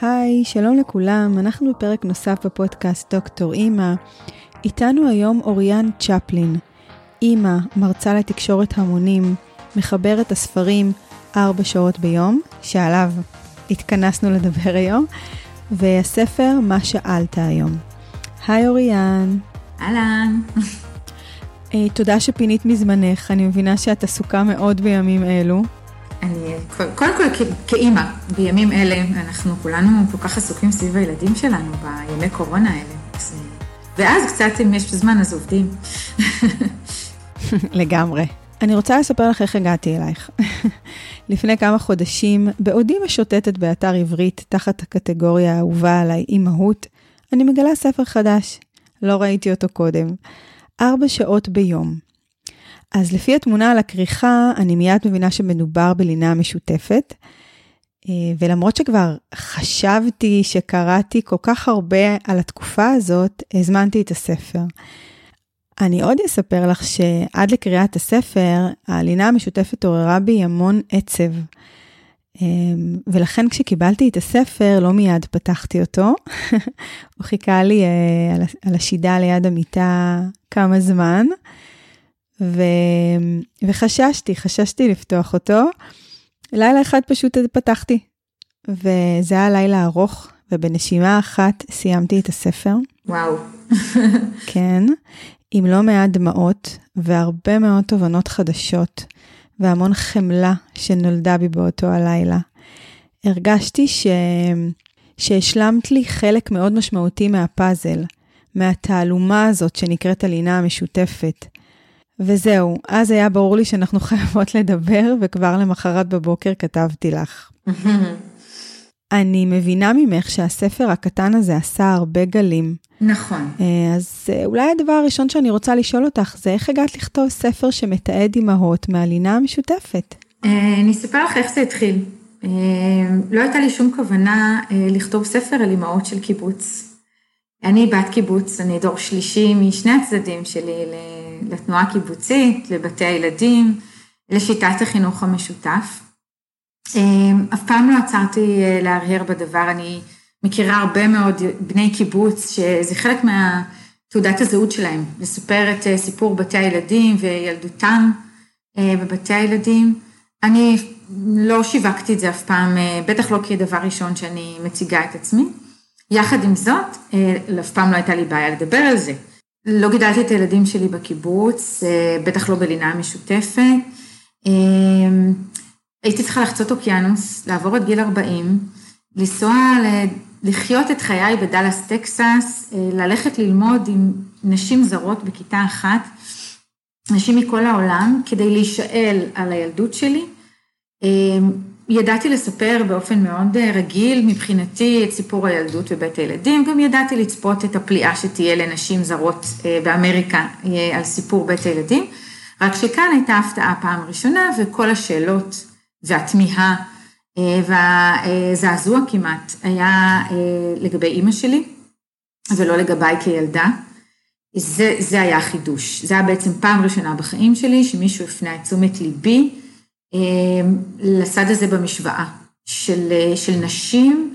היי, שלום לכולם, אנחנו בפרק נוסף בפודקאסט דוקטור אימא. איתנו היום אוריאן צ'פלין. אימא, מרצה לתקשורת המונים, מחברת הספרים ארבע שעות ביום, שעליו התכנסנו לדבר היום, והספר מה שאלת היום. היי אוריאן. אהלן. אה, תודה שפינית מזמנך, אני מבינה שאת עסוקה מאוד בימים אלו. אני, קודם כל, כאימא, בימים אלה, אנחנו כולנו כל כך עסוקים סביב הילדים שלנו בימי קורונה האלה. אז, ואז קצת, אם יש זמן, אז עובדים. לגמרי. אני רוצה לספר לך איך הגעתי אלייך. לפני כמה חודשים, בעודי משוטטת באתר עברית תחת הקטגוריה האהובה עליי, אימהות, אני מגלה ספר חדש. לא ראיתי אותו קודם. ארבע שעות ביום. אז לפי התמונה על הכריכה, אני מיד מבינה שמדובר בלינה משותפת. אה, ולמרות שכבר חשבתי שקראתי כל כך הרבה על התקופה הזאת, הזמנתי את הספר. אני עוד אספר לך שעד לקריאת הספר, הלינה המשותפת עוררה בי המון עצב. אה, ולכן כשקיבלתי את הספר, לא מיד פתחתי אותו. הוא חיכה לי אה, על השידה ליד המיטה כמה זמן. ו... וחששתי, חששתי לפתוח אותו. לילה אחד פשוט פתחתי, וזה היה לילה ארוך, ובנשימה אחת סיימתי את הספר. וואו. כן, עם לא מעט דמעות, והרבה מאוד תובנות חדשות, והמון חמלה שנולדה בי באותו הלילה. הרגשתי ש... שהשלמת לי חלק מאוד משמעותי מהפאזל, מהתעלומה הזאת שנקראת הלינה המשותפת. וזהו, אז היה ברור לי שאנחנו חייבות לדבר, וכבר למחרת בבוקר כתבתי לך. אני מבינה ממך שהספר הקטן הזה עשה הרבה גלים. נכון. אה, אז אה, אולי הדבר הראשון שאני רוצה לשאול אותך, זה איך הגעת לכתוב ספר שמתעד אימהות מהלינה המשותפת? אה, אני אספר לך איך זה התחיל. לא הייתה לי שום כוונה לכתוב ספר על אימהות של קיבוץ. אני בת קיבוץ, אני דור שלישי משני הצדדים שלי לתנועה הקיבוצית, לבתי הילדים, לשיטת החינוך המשותף. אמ, אף פעם לא עצרתי אה, להרהר בדבר, אני מכירה הרבה מאוד בני קיבוץ שזה חלק מהתעודת הזהות שלהם, לספר את אה, סיפור בתי הילדים וילדותם אה, בבתי הילדים. אני לא שיווקתי את זה אף פעם, בטח לא כדבר ראשון שאני מציגה את עצמי. יחד עם זאת, אף פעם לא הייתה לי בעיה לדבר על זה. לא גידלתי את הילדים שלי בקיבוץ, אה, בטח לא בלינה המשותפת. אה, הייתי צריכה לחצות אוקיינוס, לעבור את גיל 40, לנסוע, לחיות את חיי בדאלאס, טקסס, אה, ללכת ללמוד עם נשים זרות בכיתה אחת, נשים מכל העולם, כדי להישאל על הילדות שלי. ידעתי לספר באופן מאוד אה, רגיל מבחינתי את סיפור הילדות בבית הילדים, גם ידעתי לצפות את הפליאה שתהיה לנשים זרות אה, באמריקה אה, על סיפור בית הילדים, רק שכאן הייתה הפתעה פעם ראשונה וכל השאלות והתמיהה והזעזוע כמעט היה לגבי אימא שלי ולא לגביי כילדה. זה, זה היה החידוש, זה היה בעצם פעם ראשונה בחיים שלי שמישהו הפנה את תשומת ליבי לצד הזה במשוואה, של, של נשים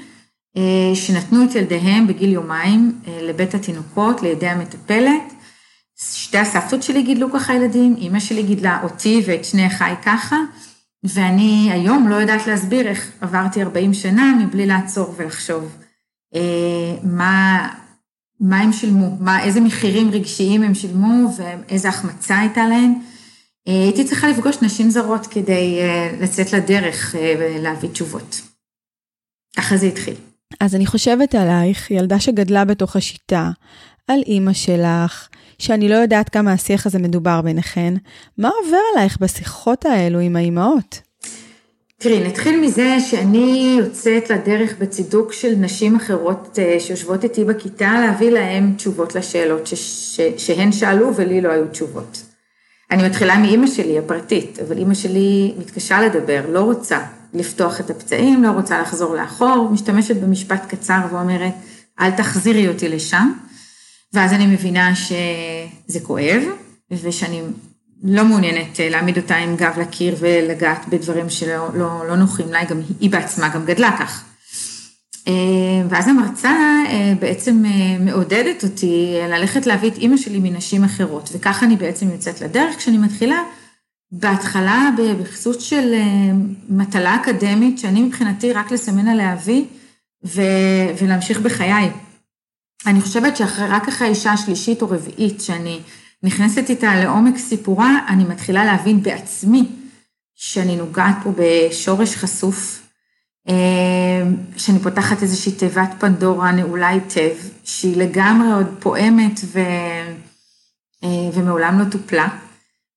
אה, שנתנו את ילדיהם בגיל יומיים אה, לבית התינוקות, לידי המטפלת. שתי הסבתות שלי גידלו ככה ילדים, אימא שלי גידלה אותי ואת שני אחיי ככה, ואני היום לא יודעת להסביר איך עברתי 40 שנה מבלי לעצור ולחשוב אה, מה, מה הם שילמו, מה, איזה מחירים רגשיים הם שילמו ואיזה החמצה הייתה להם. אה, הייתי צריכה לפגוש נשים זרות כדי אה, לצאת לדרך אה, ולהביא תשובות. ככה זה התחיל. אז אני חושבת עלייך, ילדה שגדלה בתוך השיטה, על אימא שלך, שאני לא יודעת כמה השיח הזה מדובר ביניכן, מה עובר עלייך בשיחות האלו עם האימהות? תראי, נתחיל מזה שאני יוצאת לדרך בצידוק של נשים אחרות שיושבות איתי בכיתה, להביא להן תשובות לשאלות ש- ש- שהן שאלו ולי לא היו תשובות. אני מתחילה מאימא שלי הפרטית, אבל אימא שלי מתקשה לדבר, לא רוצה לפתוח את הפצעים, לא רוצה לחזור לאחור, משתמשת במשפט קצר ואומרת, אל תחזירי אותי לשם. ואז אני מבינה שזה כואב, ושאני לא מעוניינת אה, להעמיד אותה עם גב לקיר ולגעת בדברים שלא לא, לא נוחים לה, גם היא בעצמה גם גדלה כך. ואז המרצה בעצם מעודדת אותי ללכת להביא את אימא שלי מנשים אחרות, וככה אני בעצם יוצאת לדרך כשאני מתחילה. בהתחלה בכסות של מטלה אקדמית, שאני מבחינתי רק לסמן עליה וי ולהמשיך בחיי. אני חושבת שרק אחרי האישה השלישית או רביעית שאני נכנסת איתה לעומק סיפורה, אני מתחילה להבין בעצמי שאני נוגעת פה בשורש חשוף, אה, שאני פותחת איזושהי תיבת פנדורה נעולה היטב, שהיא לגמרי עוד פועמת ו... אה, ומעולם לא טופלה.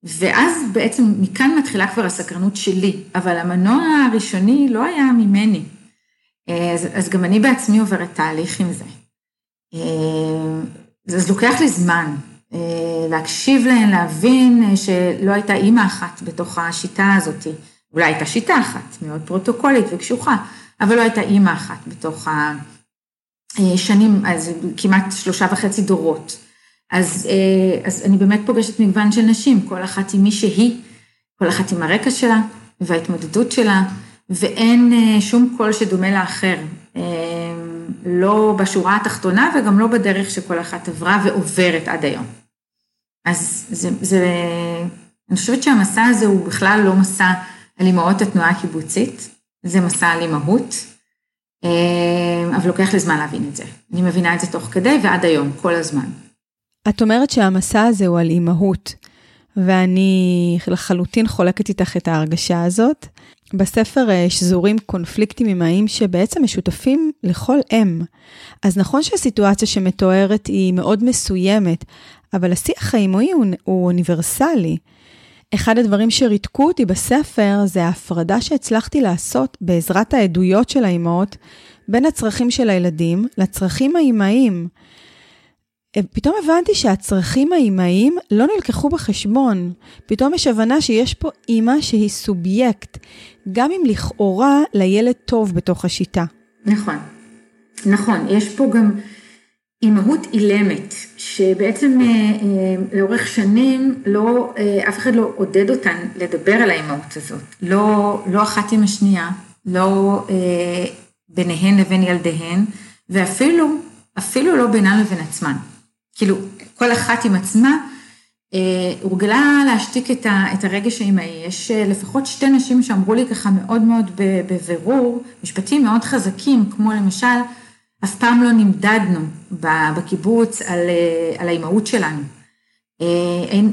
ואז בעצם מכאן מתחילה כבר הסקרנות שלי, אבל המנוע הראשוני לא היה ממני. אה, אז, אז גם אני בעצמי עוברת תהליך עם זה. אז לוקח לי זמן, אה, להקשיב להן, להבין אה, שלא הייתה אימא אחת בתוך השיטה הזאת. אולי הייתה שיטה אחת, מאוד פרוטוקולית וקשוחה, אבל לא הייתה אימא אחת בתוך השנים, אה, אז כמעט שלושה וחצי דורות. אז, אז אני באמת פוגשת מגוון של נשים, כל אחת עם מי שהיא, כל אחת עם הרקע שלה וההתמודדות שלה, ואין שום קול שדומה לאחר. לא בשורה התחתונה וגם לא בדרך שכל אחת עברה ועוברת עד היום. אז זה, זה, אני חושבת שהמסע הזה הוא בכלל לא מסע על אימהות התנועה הקיבוצית, זה מסע על אימהות, אה, אבל לוקח לי זמן להבין את זה. אני מבינה את זה תוך כדי ועד היום, כל הזמן. את אומרת שהמסע הזה הוא על אימהות, ואני לחלוטין חולקת איתך את ההרגשה הזאת. בספר אה, שזורים קונפליקטים אמהיים שבעצם משותפים לכל אם. אז נכון שהסיטואציה שמתוארת היא מאוד מסוימת, אבל השיח האימהי הוא, הוא אוניברסלי. אחד הדברים שריתקו אותי בספר זה ההפרדה שהצלחתי לעשות בעזרת העדויות של האימהות בין הצרכים של הילדים לצרכים האימהיים. אה, פתאום הבנתי שהצרכים האימהיים לא נלקחו בחשבון. פתאום יש הבנה שיש פה אימא שהיא סובייקט, גם אם לכאורה לילד טוב בתוך השיטה. נכון, נכון. יש פה גם אימהות אילמת, שבעצם אה, אה, לאורך שנים לא, אף אחד לא עודד אותן לדבר על האימהות הזאת. לא, לא אחת עם השנייה, לא ביניהן לבין ילדיהן, ואפילו, אפילו לא בינן לבין עצמן. כאילו, כל אחת עם עצמה, אה, הורגלה להשתיק את, ה, את הרגש האמאי. יש אה, לפחות שתי נשים שאמרו לי ככה מאוד מאוד בבירור, משפטים מאוד חזקים, כמו למשל, אף פעם לא נמדדנו בקיבוץ על, אה, על האימהות שלנו.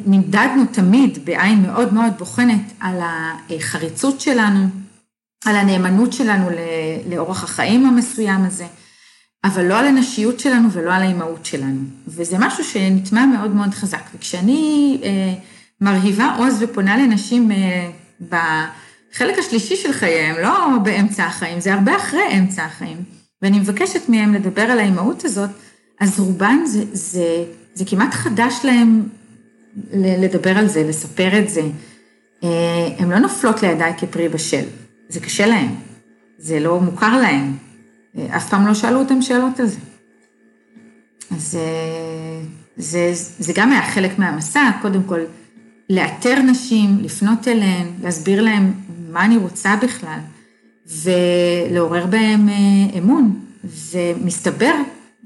נמדדנו תמיד בעין מאוד מאוד בוחנת על החריצות שלנו, על הנאמנות שלנו לאורח החיים המסוים הזה. אבל לא על הנשיות שלנו ולא על האימהות שלנו. וזה משהו שנטמע מאוד מאוד חזק. וכשאני אה, מרהיבה עוז ופונה לנשים אה, בחלק השלישי של חייהם, לא באמצע החיים, זה הרבה אחרי אמצע החיים, ואני מבקשת מהם לדבר על האימהות הזאת, אז רובן זה, זה, זה כמעט חדש להם לדבר על זה, לספר את זה. אה, הן לא נופלות לידיי כפרי בשל, זה קשה להם, זה לא מוכר להם. אף פעם לא שאלו אותם שאלות על זה. אז אה, זה, זה גם היה חלק מהמסע, קודם כל לאתר נשים, לפנות אליהן, להסביר להן מה אני רוצה בכלל, ולעורר בהם אה, אמון. ומסתבר,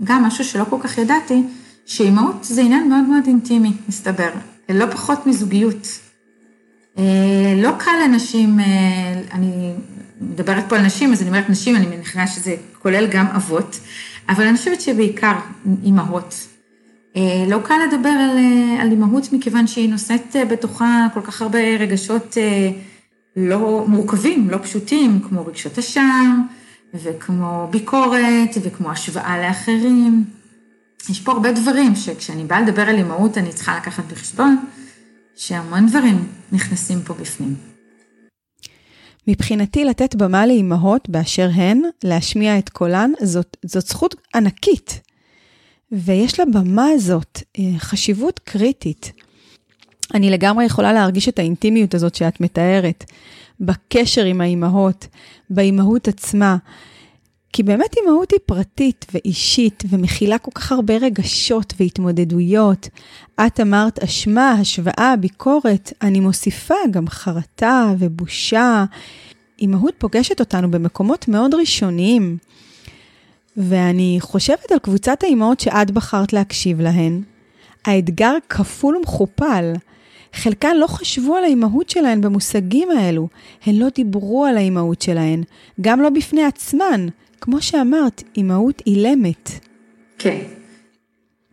גם משהו שלא כל כך ידעתי, שאימהות זה עניין מאוד מאוד אינטימי, מסתבר, לא פחות מזוגיות. אה, לא קל לנשים, אני מדברת פה על נשים, אז אני אומרת נשים, אני מניחה שזה כולל גם אבות, אבל אני חושבת שבעיקר אימהות. אה, לא קל לדבר על, אה, על אימהות מכיוון שהיא נושאת אה, בתוכה כל כך הרבה רגשות לא מורכבים, לא פשוטים, כמו רגשות אשם, וכמו ביקורת, וכמו השוואה לאחרים. יש פה הרבה דברים שכשאני באה לדבר על אימהות אני צריכה לקחת בחשבון שהמון דברים נכנסים פה בפנים. מבחינתי לתת במה לאימהות באשר הן, להשמיע את קולן, זאת, זאת זכות ענקית. ויש לבמה הזאת אה, חשיבות קריטית. אני לגמרי יכולה להרגיש את האינטימיות הזאת שאת מתארת, בקשר עם האימהות, באימהות עצמה. כי באמת אימהות היא פרטית ואישית ומכילה כל כך הרבה רגשות והתמודדויות. את אמרת אשמה, השוואה, ביקורת, אני מוסיפה גם חרטה ובושה. אימהות פוגשת אותנו במקומות מאוד ראשוניים. ואני חושבת על קבוצת האימהות שאת בחרת להקשיב להן. האתגר כפול ומכופל. חלקן לא חשבו על האימהות שלהן במושגים האלו. הן לא דיברו על האימהות שלהן, גם לא בפני עצמן. כמו שאמרת, אימהות אילמת. כן,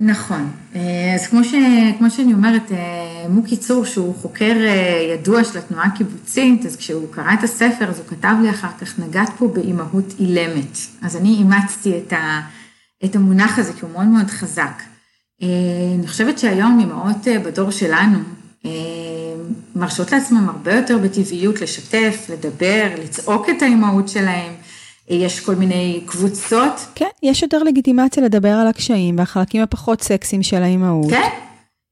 נכון. אה, אז כמו, ש, כמו שאני אומרת, אה, מוקי צור, שהוא חוקר אה, ידוע של התנועה הקיבוצית, אז כשהוא קרא את הספר, אז הוא כתב לי אחר כך, נגעת פה באימהות אילמת. אז אני אימצתי את, ה, את המונח הזה, כי הוא מאוד מאוד חזק. אני חושבת שהיום אימהות בדור שלנו, מרשות לעצמם הרבה יותר בטבעיות לשתף, לדבר, לצעוק את האימהות שלהם. יש כל מיני קבוצות. כן, יש יותר לגיטימציה לדבר על הקשיים והחלקים הפחות סקסיים של האימהות. כן,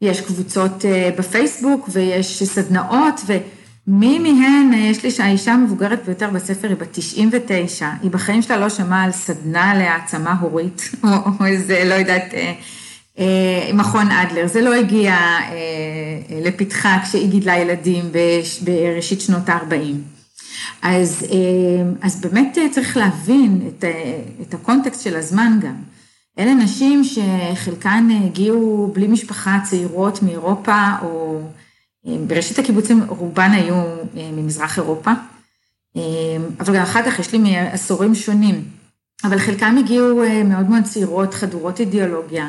יש קבוצות אה, בפייסבוק ויש סדנאות ומי מהן, אה, יש לי שהאישה המבוגרת ביותר בספר היא בת 99, היא בחיים שלה לא שמעה על סדנה להעצמה הורית או, או איזה, לא יודעת, אה, מכון אדלר, זה לא הגיע לפתחה כשהיא גידלה ילדים בראשית שנות ה-40. אז, אה, אז באמת אה, צריך להבין את, אה, את הקונטקסט של הזמן גם. אלה נשים שחלקן הגיעו בלי משפחה צעירות מאירופה, או בראשית הקיבוצים רובן היו ממזרח אירופה, אבל גם אחר כך יש לי מעשורים שונים, אבל חלקן הגיעו מאוד מאוד צעירות, חדורות אידיאולוגיה.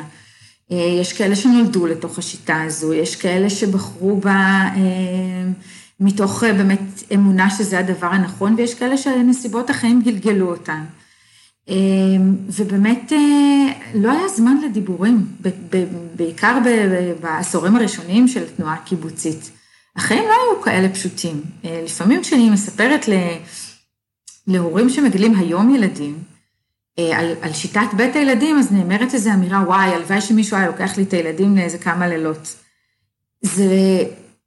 יש כאלה שנולדו לתוך השיטה הזו, יש כאלה שבחרו בה מתוך אה, באמת אמונה שזה הדבר הנכון, ויש כאלה שנסיבות החיים גלגלו אותן. אה, ובאמת אה, לא היה זמן לדיבורים, בעיקר בעשורים הראשונים של התנועה הקיבוצית. החיים לא היו כאלה פשוטים. לפעמים כשאני מספרת להורים שמגלים היום ילדים, על, על שיטת בית הילדים, אז נאמרת איזו אמירה, וואי, הלוואי שמישהו היה לוקח לי את הילדים לאיזה כמה לילות. זה,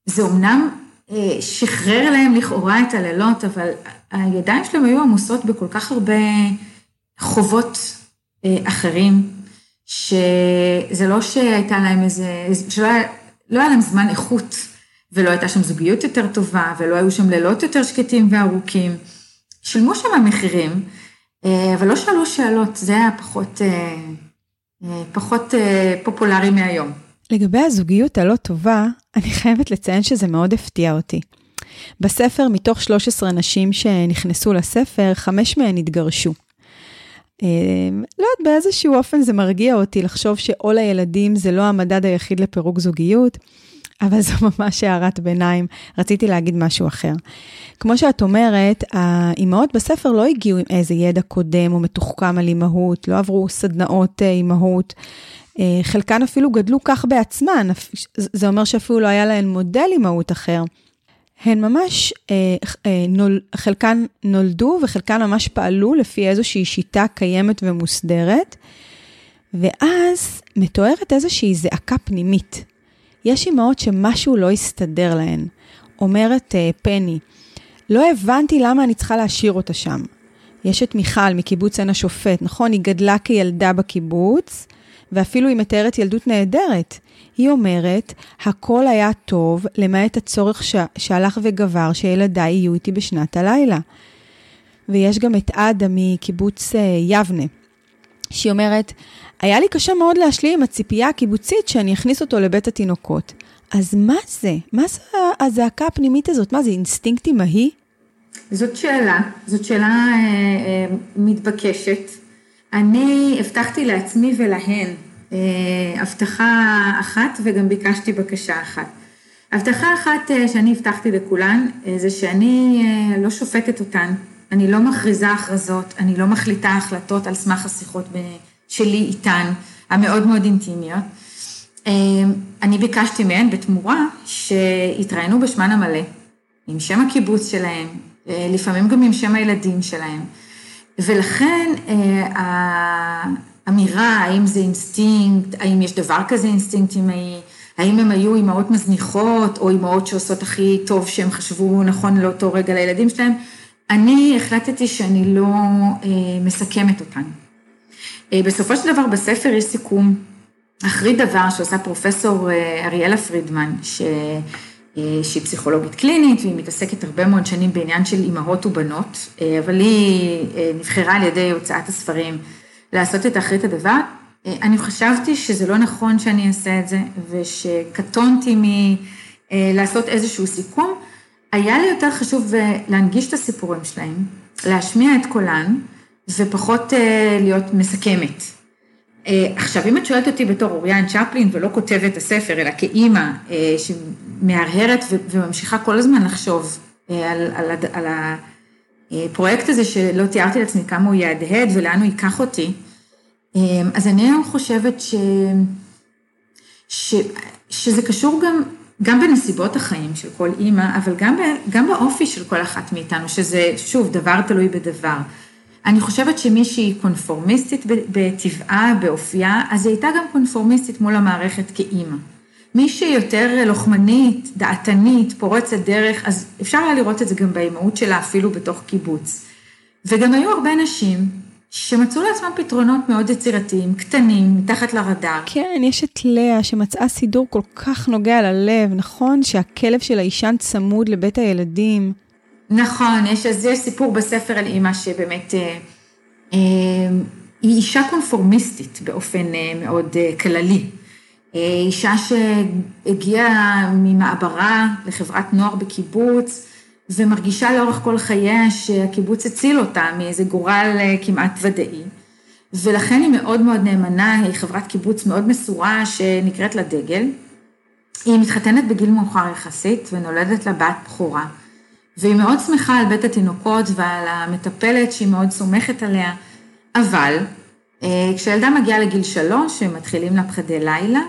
זה אומנם אה, שחרר להם לכאורה את הלילות, אבל הידיים שלהם היו עמוסות בכל כך הרבה חובות אה, אחרים, שזה לא שהייתה להם איזה, שלא לא היה להם זמן איכות, ולא הייתה שם זוגיות יותר טובה, ולא היו שם לילות יותר שקטים וארוכים. שילמו שם מחירים, אה, אבל לא שאלו שאלות, זה היה פחות, פחות פופולרי מהיום. לגבי הזוגיות הלא טובה, אני חייבת לציין שזה מאוד הפתיע אותי. בספר, מתוך 13 נשים שנכנסו לספר, חמש מהן התגרשו. אה, לא יודעת, באיזשהו אופן זה מרגיע אותי לחשוב שעול הילדים זה לא המדד היחיד לפירוק זוגיות, אבל זו ממש הערת ביניים, רציתי להגיד משהו אחר. כמו שאת אומרת, האימהות בספר לא הגיעו עם איזה ידע קודם או מתוחכם על אימהות, לא עברו סדנאות אה, אימהות. אה, חלקן אפילו גדלו כך בעצמן, זה אומר שאפילו לא היה להן מודל אימהות אחר. הן ממש, אה, חלקן נולדו וחלקן ממש פעלו לפי איזושהי שיטה קיימת ומוסדרת, ואז מתוארת איזושהי זעקה פנימית. יש אימהות שמשהו לא הסתדר להן. אומרת פני, לא הבנתי למה אני צריכה להשאיר אותה שם. יש את מיכל מקיבוץ עין השופט, נכון? היא גדלה כילדה בקיבוץ, ואפילו היא מתארת ילדות נהדרת. היא אומרת, הכל היה טוב, למעט הצורך ש... שהלך וגבר שילדיי יהיו איתי בשנת הלילה. ויש גם את עדה מקיבוץ אה, יבנה, שהיא אומרת, היה לי קשה מאוד להשלים עם הציפייה הקיבוצית שאני אכניס אותו לבית התינוקות. אז מה זה? מה זה הזעקה הפנימית הזאת? מה זה, אינסטינקט אמהי? זאת שאלה, זאת שאלה אה, אה, מתבקשת. אני הבטחתי לעצמי ולהן אה, הבטחה אחת וגם ביקשתי בקשה אחת. הבטחה אחת אה, שאני הבטחתי לכולן אה, זה שאני לא שופטת אותן, אני לא מכריזה הכרזות, אני לא מחליטה החלטות על סמך השיחות שלי איתן, המאוד מאוד אינטימיות. אני ביקשתי מהן בתמורה שיתראיינו בשמן המלא, עם שם הקיבוץ שלהם, לפעמים גם עם שם הילדים שלהם. ולכן אה, האמירה, האם זה אינסטינקט, האם יש דבר כזה אינסטינקט אמהי, האם הם היו אימהות מזניחות, או אימהות שעושות הכי טוב שהם חשבו נכון לאותו רגע לילדים שלהם, אני החלטתי שאני לא אה, מסכמת אותן. אה, בסופו של דבר בספר יש סיכום אחרי דבר שעושה פרופסור אריאלה פרידמן, ש... אה, שהיא פסיכולוגית קלינית, והיא מתעסקת הרבה מאוד שנים בעניין של אימהות ובנות, אה, אבל היא אה, נבחרה על ידי הוצאת הספרים לעשות את אחרית הדבר. אני חשבתי שזה לא נכון שאני אעשה את זה, ושקטונתי מלעשות איזשהו סיכום. היה לי יותר חשוב להנגיש את הסיפורים שלהם, להשמיע את קולן, ופחות להיות מסכמת. עכשיו, אם את שואלת אותי בתור אוריאן צ'פלין ולא כותבת את הספר, אלא כאימא שמהרהרת וממשיכה כל הזמן לחשוב על, על, על הפרויקט הזה שלא תיארתי לעצמי כמה הוא יהדהד ולאן הוא ייקח אותי, אז אני היום חושבת ש, ש, שזה קשור גם, גם בנסיבות החיים של כל אימא, אבל גם, ב, גם באופי של כל אחת מאיתנו, שזה, שוב, דבר תלוי בדבר. אני חושבת שמי שהיא קונפורמיסטית בטבעה, באופייה, אז היא הייתה גם קונפורמיסטית מול המערכת כאימא. מי שיותר לוחמנית, דעתנית, פורצת דרך, אז אפשר היה לראות את זה גם באימהות שלה, אפילו בתוך קיבוץ. וגם היו הרבה נשים שמצאו לעצמם פתרונות מאוד יצירתיים, קטנים, מתחת לרדאר. כן, יש את לאה שמצאה סידור כל כך נוגע ללב, נכון? שהכלב של האישן צמוד לבית הילדים. נכון, יש, אז יש סיפור בספר על אימא שבאמת אה, אה, היא אישה קונפורמיסטית באופן אה, מאוד אה, כללי. אה, אישה שהגיעה ממעברה לחברת נוער בקיבוץ, ומרגישה לאורך כל חייה שהקיבוץ הציל אותה מאיזה גורל אה, כמעט ודאי. ולכן היא מאוד מאוד נאמנה, היא חברת קיבוץ מאוד מסורה שנקראת לה דגל. היא מתחתנת בגיל מאוחר יחסית ונולדת לה בת בכורה. והיא מאוד שמחה על בית התינוקות ועל המטפלת שהיא מאוד סומכת עליה, אבל אה, כשילדה מגיעה לגיל שלוש, שמתחילים לה פחדי לילה,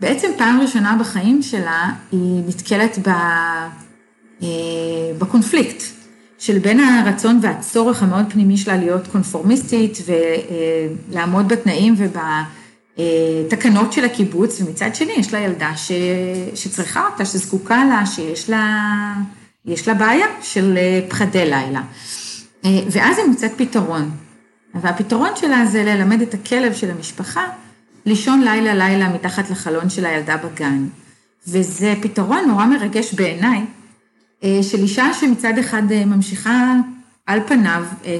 בעצם פעם ראשונה בחיים שלה היא נתקלת אה, בקונפליקט של בין הרצון והצורך המאוד פנימי שלה להיות קונפורמיסטית ולעמוד בתנאים ובתקנות של הקיבוץ, ומצד שני יש לה ילדה ש, שצריכה אותה, שזקוקה לה, שיש לה, לה בעיה של אה, פחדי לילה. ואז היא מוצאת פתרון, והפתרון שלה זה ללמד את הכלב של המשפחה לישון לילה לילה מתחת לחלון של הילדה בגן. וזה פתרון נורא מרגש בעיניי, אה, של אישה שמצד אחד אה, ממשיכה על פניו אה,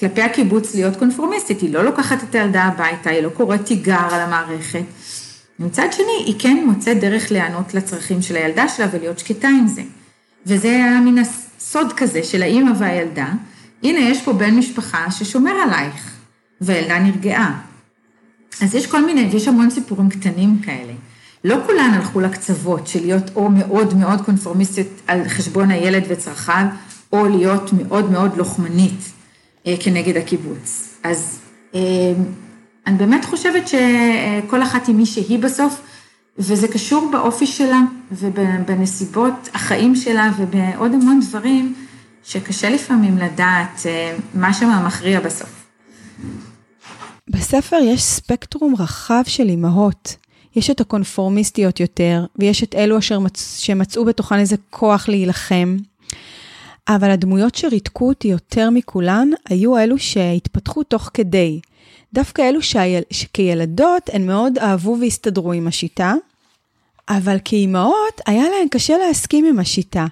כלפי הקיבוץ להיות קונפורמיסטית, היא לא לוקחת את הילדה הביתה, היא לא קוראת תיגר על המערכת. מצד שני, היא כן מוצאת דרך להיענות לצרכים של הילדה שלה ולהיות שקטה עם זה. וזה היה מן הסוד כזה של האימא והילדה. הנה, יש פה בן משפחה ששומר עלייך, והילדה נרגעה. אז יש כל מיני, יש המון סיפורים קטנים כאלה. לא כולן הלכו לקצוות של להיות או מאוד מאוד קונפורמיסטית על חשבון הילד וצרכיו, או להיות מאוד מאוד לוחמנית אה, כנגד הקיבוץ. אז אה, אני באמת חושבת שכל אחת היא מי שהיא בסוף, וזה קשור באופי שלה ובנסיבות החיים שלה ובעוד המון דברים שקשה לפעמים לדעת אה, מה שם המכריע בסוף. בספר יש ספקטרום רחב של אימהות. יש את הקונפורמיסטיות יותר, ויש את אלו אשר מצ... שמצאו בתוכן איזה כוח להילחם. אבל הדמויות שריתקו אותי יותר מכולן, היו אלו שהתפתחו תוך כדי. דווקא אלו שהיל... שכילדות הן מאוד אהבו והסתדרו עם השיטה, אבל כאימהות היה להן קשה להסכים עם השיטה.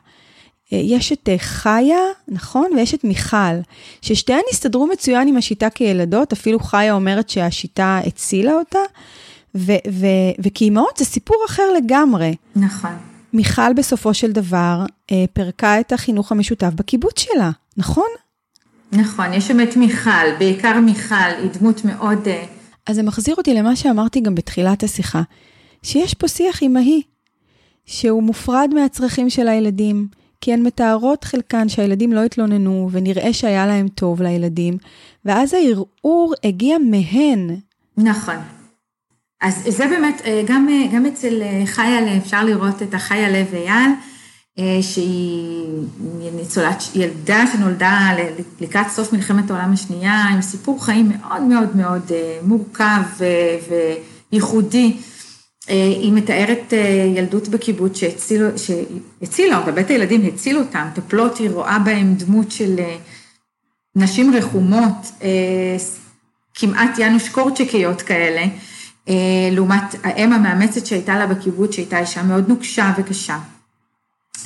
אה, יש את אה, חיה, נכון? ויש את מיכל, ששתיהן הסתדרו מצוין עם השיטה כילדות, אפילו חיה אומרת שהשיטה הצילה אותה, וכאימהות זה סיפור אחר לגמרי. נכון. מיכל בסופו של דבר אה, פירקה את החינוך המשותף בקיבוץ שלה, נכון? נכון, יש שם את מיכל, בעיקר מיכל, היא דמות מאוד... אז זה מחזיר אותי למה שאמרתי גם בתחילת השיחה, שיש פה שיח אימהי, שהוא מופרד מהצרכים של הילדים, כי הן מתארות חלקן שהילדים לא התלוננו ונראה שהיה להם טוב לילדים, ואז הערעור הגיע מהן. נכון. אז זה באמת, אה, גם, אה, גם אצל אה, חיה אפשר לראות את החיה לב אייל, שהיא ניצולת ילדה שנולדה לקראת סוף מלחמת העולם השנייה, עם סיפור חיים מאוד מאוד מאוד מורכב וייחודי. אה, היא מתארת אה, ילדות בקיבוץ שהצילה אותה, בית הילדים הציל אותה, מטפלות, היא רואה בהם דמות של אה, נשים רחומות, כמעט יאנוש קורצ'קיות כאלה, לעומת האם המאמצת שהייתה לה בקיבוץ, שהייתה אישה מאוד נוקשה וקשה.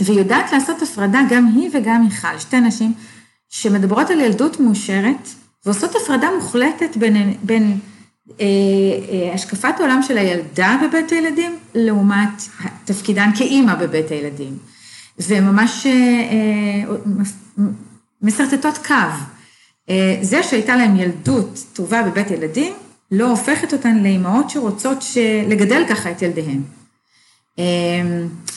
והיא יודעת לעשות הפרדה, גם היא וגם מיכל, שתי נשים שמדברות על ילדות מאושרת, ועושות הפרדה מוחלטת בין, בין אה, אה, השקפת העולם של הילדה בבית הילדים, לעומת תפקידן כאימא בבית הילדים. וממש אה, אה, משרטטות קו. אה, זה שהייתה להם ילדות טובה בבית ילדים, לא הופכת אותן לאימהות שרוצות לגדל ככה את ילדיהן.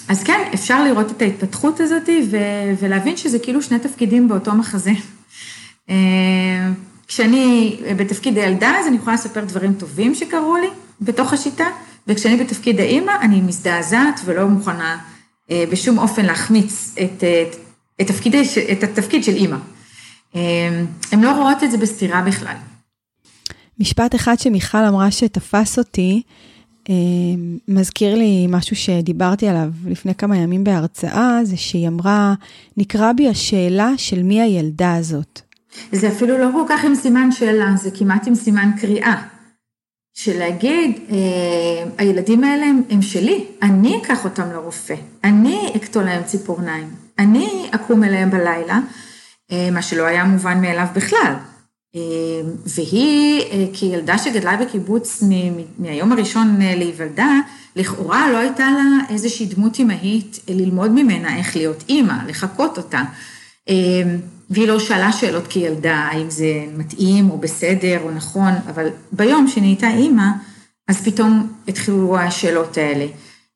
אז כן, אפשר לראות את ההתפתחות הזאת ולהבין שזה כאילו שני תפקידים באותו מחזה. כשאני בתפקיד הילדה, אז אני יכולה לספר דברים טובים שקרו לי בתוך השיטה, וכשאני בתפקיד האימא, אני מזדעזעת ולא מוכנה אה, בשום אופן להחמיץ את, את, את, תפקיד, את התפקיד של אימא. הן לא רואות את זה בסתירה בכלל. משפט אחד שמיכל אמרה שתפס אותי, אה, מזכיר לי משהו שדיברתי עליו לפני כמה ימים בהרצאה, זה שהיא אמרה, נקרא בי השאלה של מי הילדה הזאת. זה אפילו לא כל כך עם סימן שאלה, זה כמעט עם סימן קריאה. של להגיד, אה, הילדים האלה הם, הם שלי, אני אקח אותם לרופא, אני אקטול להם ציפורניים, אני אקום אליהם בלילה, אה, מה שלא היה מובן מאליו בכלל. אמ, והיא, אה, כילדה שגדלה בקיבוץ מהיום הראשון אה, להיוולדה, לכאורה לא הייתה לה איזושהי דמות אמהית אה, ללמוד ממנה איך להיות אימא, לחקות אותה. אמ, והיא לא שאלה שאלות כילדה, האם זה מתאים או בסדר או נכון, אבל ביום שנהייתה אימא, אז פתאום התחילו השאלות האלה.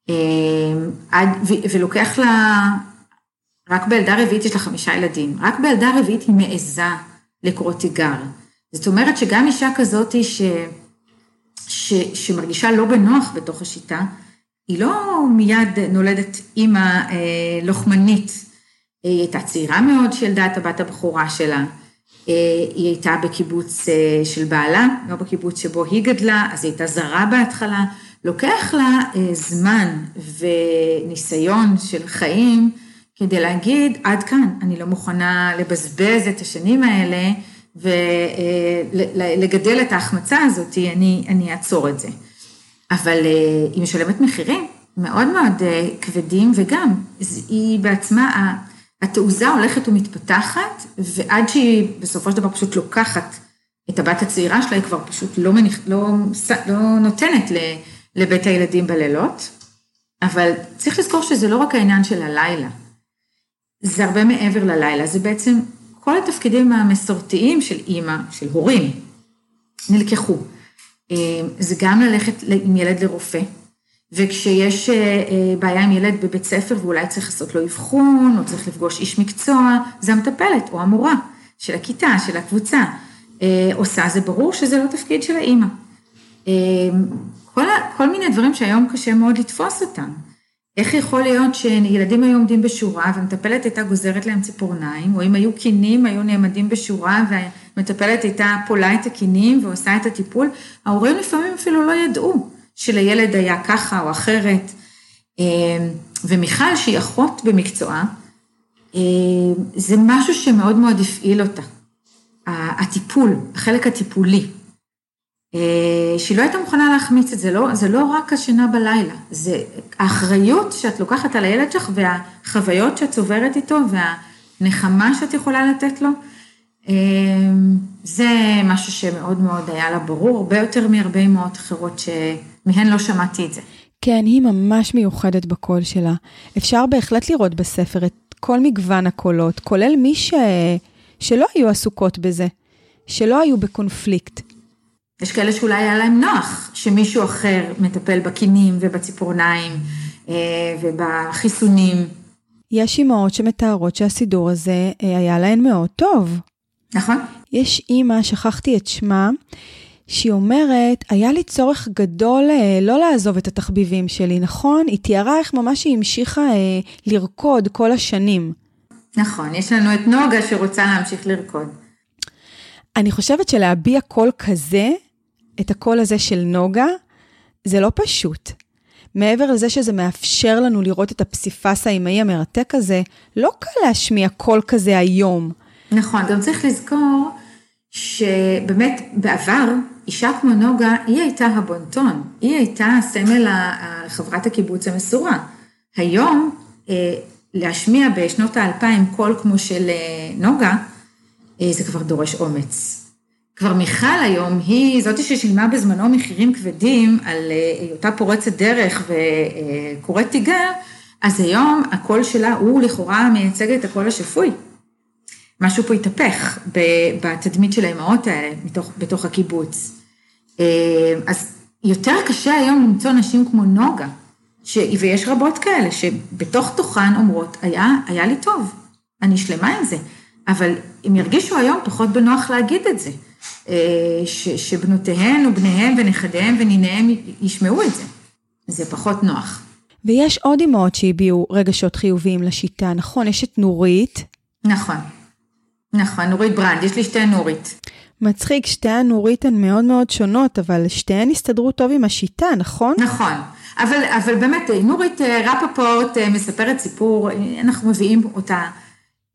אמ, עד, ולוקח לה, רק בילדה רביעית יש לה חמישה ילדים, רק בילדה רביעית היא מעיזה לקרוא תיגר. זאת אומרת שגם אישה כזאת ש, ש, שמרגישה לא בנוח בתוך השיטה, היא לא מיד נולדת אימא אה, לוחמנית. היא הייתה צעירה מאוד שילדה את הבת הבכורה שלה. אה, היא הייתה בקיבוץ אה, של בעלה, לא בקיבוץ שבו היא גדלה, אז היא הייתה זרה בהתחלה. לוקח לה אה, זמן וניסיון של חיים כדי להגיד, עד כאן, אני לא מוכנה לבזבז את השנים האלה ולגדל את ההחמצה הזאת, אני, אני אעצור את זה. אבל אה, היא משלמת מחירים מאוד מאוד אה, כבדים, וגם היא בעצמה, התעוזה הולכת ומתפתחת, ועד שהיא בסופו של דבר פשוט לוקחת את הבת הצעירה שלה, היא כבר פשוט לא, מניח, לא, לא נותנת לבית הילדים בלילות. אבל צריך לזכור שזה לא רק העניין של הלילה. זה הרבה מעבר ללילה, זה בעצם כל התפקידים המסורתיים של אימא, של הורים, נלקחו. אה, זה גם ללכת עם ילד לרופא, וכשיש אה, אה, בעיה עם ילד בבית ספר ואולי צריך לעשות לו אבחון, או צריך לפגוש איש מקצוע, זה המטפלת או המורה של הכיתה, של הקבוצה עושה, זה ברור שזה לא תפקיד של האימא. כל, כל מיני דברים שהיום קשה מאוד לתפוס אותם. איך יכול להיות שילדים היו עומדים בשורה והמטפלת הייתה גוזרת להם ציפורניים, או אם היו קינים, היו נעמדים בשורה והמטפלת הייתה פולה את הקינים ועושה את הטיפול, ההורים לפעמים אפילו לא ידעו שלילד היה ככה או אחרת. אמ, ומיכל, שהיא אחות במקצועה, אמ, זה משהו שמאוד מאוד הפעיל אותה. הטיפול, החלק הטיפולי. אה, שהיא לא הייתה מוכנה להחמיץ את זה, לא, זה לא רק השינה בלילה, זה האחריות שאת לוקחת על הילד שלך והחוויות שאת צוברת איתו והנחמה שאת יכולה לתת לו, זה משהו שמאוד מאוד היה לה ברור, הרבה יותר מהרבה אמהות אחרות שמהן לא שמעתי את זה. כן, היא ממש מיוחדת בקול שלה. אפשר בהחלט לראות בספר את כל מגוון הקולות, כולל מי ש... שלא היו עסוקות בזה, שלא היו בקונפליקט. יש כאלה שאולי היה להם נוח שמישהו אחר מטפל בכינים ובציפורניים אה, ובחיסונים. יש אימהות שמתארות שהסידור הזה אה, היה להן מאוד טוב. נכון. יש אימא, שכחתי את שמה, שהיא אומרת, היה לי צורך גדול אה, לא לעזוב את התחביבים שלי, נכון? היא תיארה איך ממש היא המשיכה אה, לרקוד כל השנים. נכון, יש לנו את נוגה שרוצה להמשיך לרקוד. אני חושבת שלהביע קול כזה, את הקול הזה של נוגה, זה לא פשוט. מעבר לזה שזה מאפשר לנו לראות את הפסיפס האימהי המרתק הזה, לא קל להשמיע קול כזה היום. נכון, גם צריך לזכור שבאמת בעבר, אישה כמו נוגה, היא הייתה הבונטון, היא הייתה סמל חברת הקיבוץ המסורה. היום, אה, להשמיע בשנות האלפיים קול כמו של אה, נוגה, אה, זה כבר דורש אומץ. כבר מיכל היום, היא זאתי ששילמה בזמנו מחירים כבדים על היותה פורצת דרך וקוראת תיגר, אז היום הקול שלה הוא לכאורה מייצג את הקול השפוי. משהו פה התהפך בתדמית של האמהות האלה בתוך הקיבוץ. אז יותר קשה היום למצוא נשים כמו נוגה, ש... ויש רבות כאלה שבתוך תוכן אומרות, היה, היה לי טוב, אני שלמה עם זה, אבל הם ירגישו היום פחות בנוח להגיד את זה, ש... שבנותיהן ובניהם ונכדיהם וניניהם ישמעו את זה, זה פחות נוח. ויש עוד אמהות שהביעו רגשות חיוביים לשיטה, נכון? יש את נורית. נכון, נכון, נורית ברנד, יש לי שתי נורית. מצחיק, שתי הנורית הן מאוד מאוד שונות, אבל שתיהן הסתדרו טוב עם השיטה, נכון? נכון, אבל, אבל באמת, נורית אה, רפפורט אה, מספרת סיפור, אנחנו מביאים אותה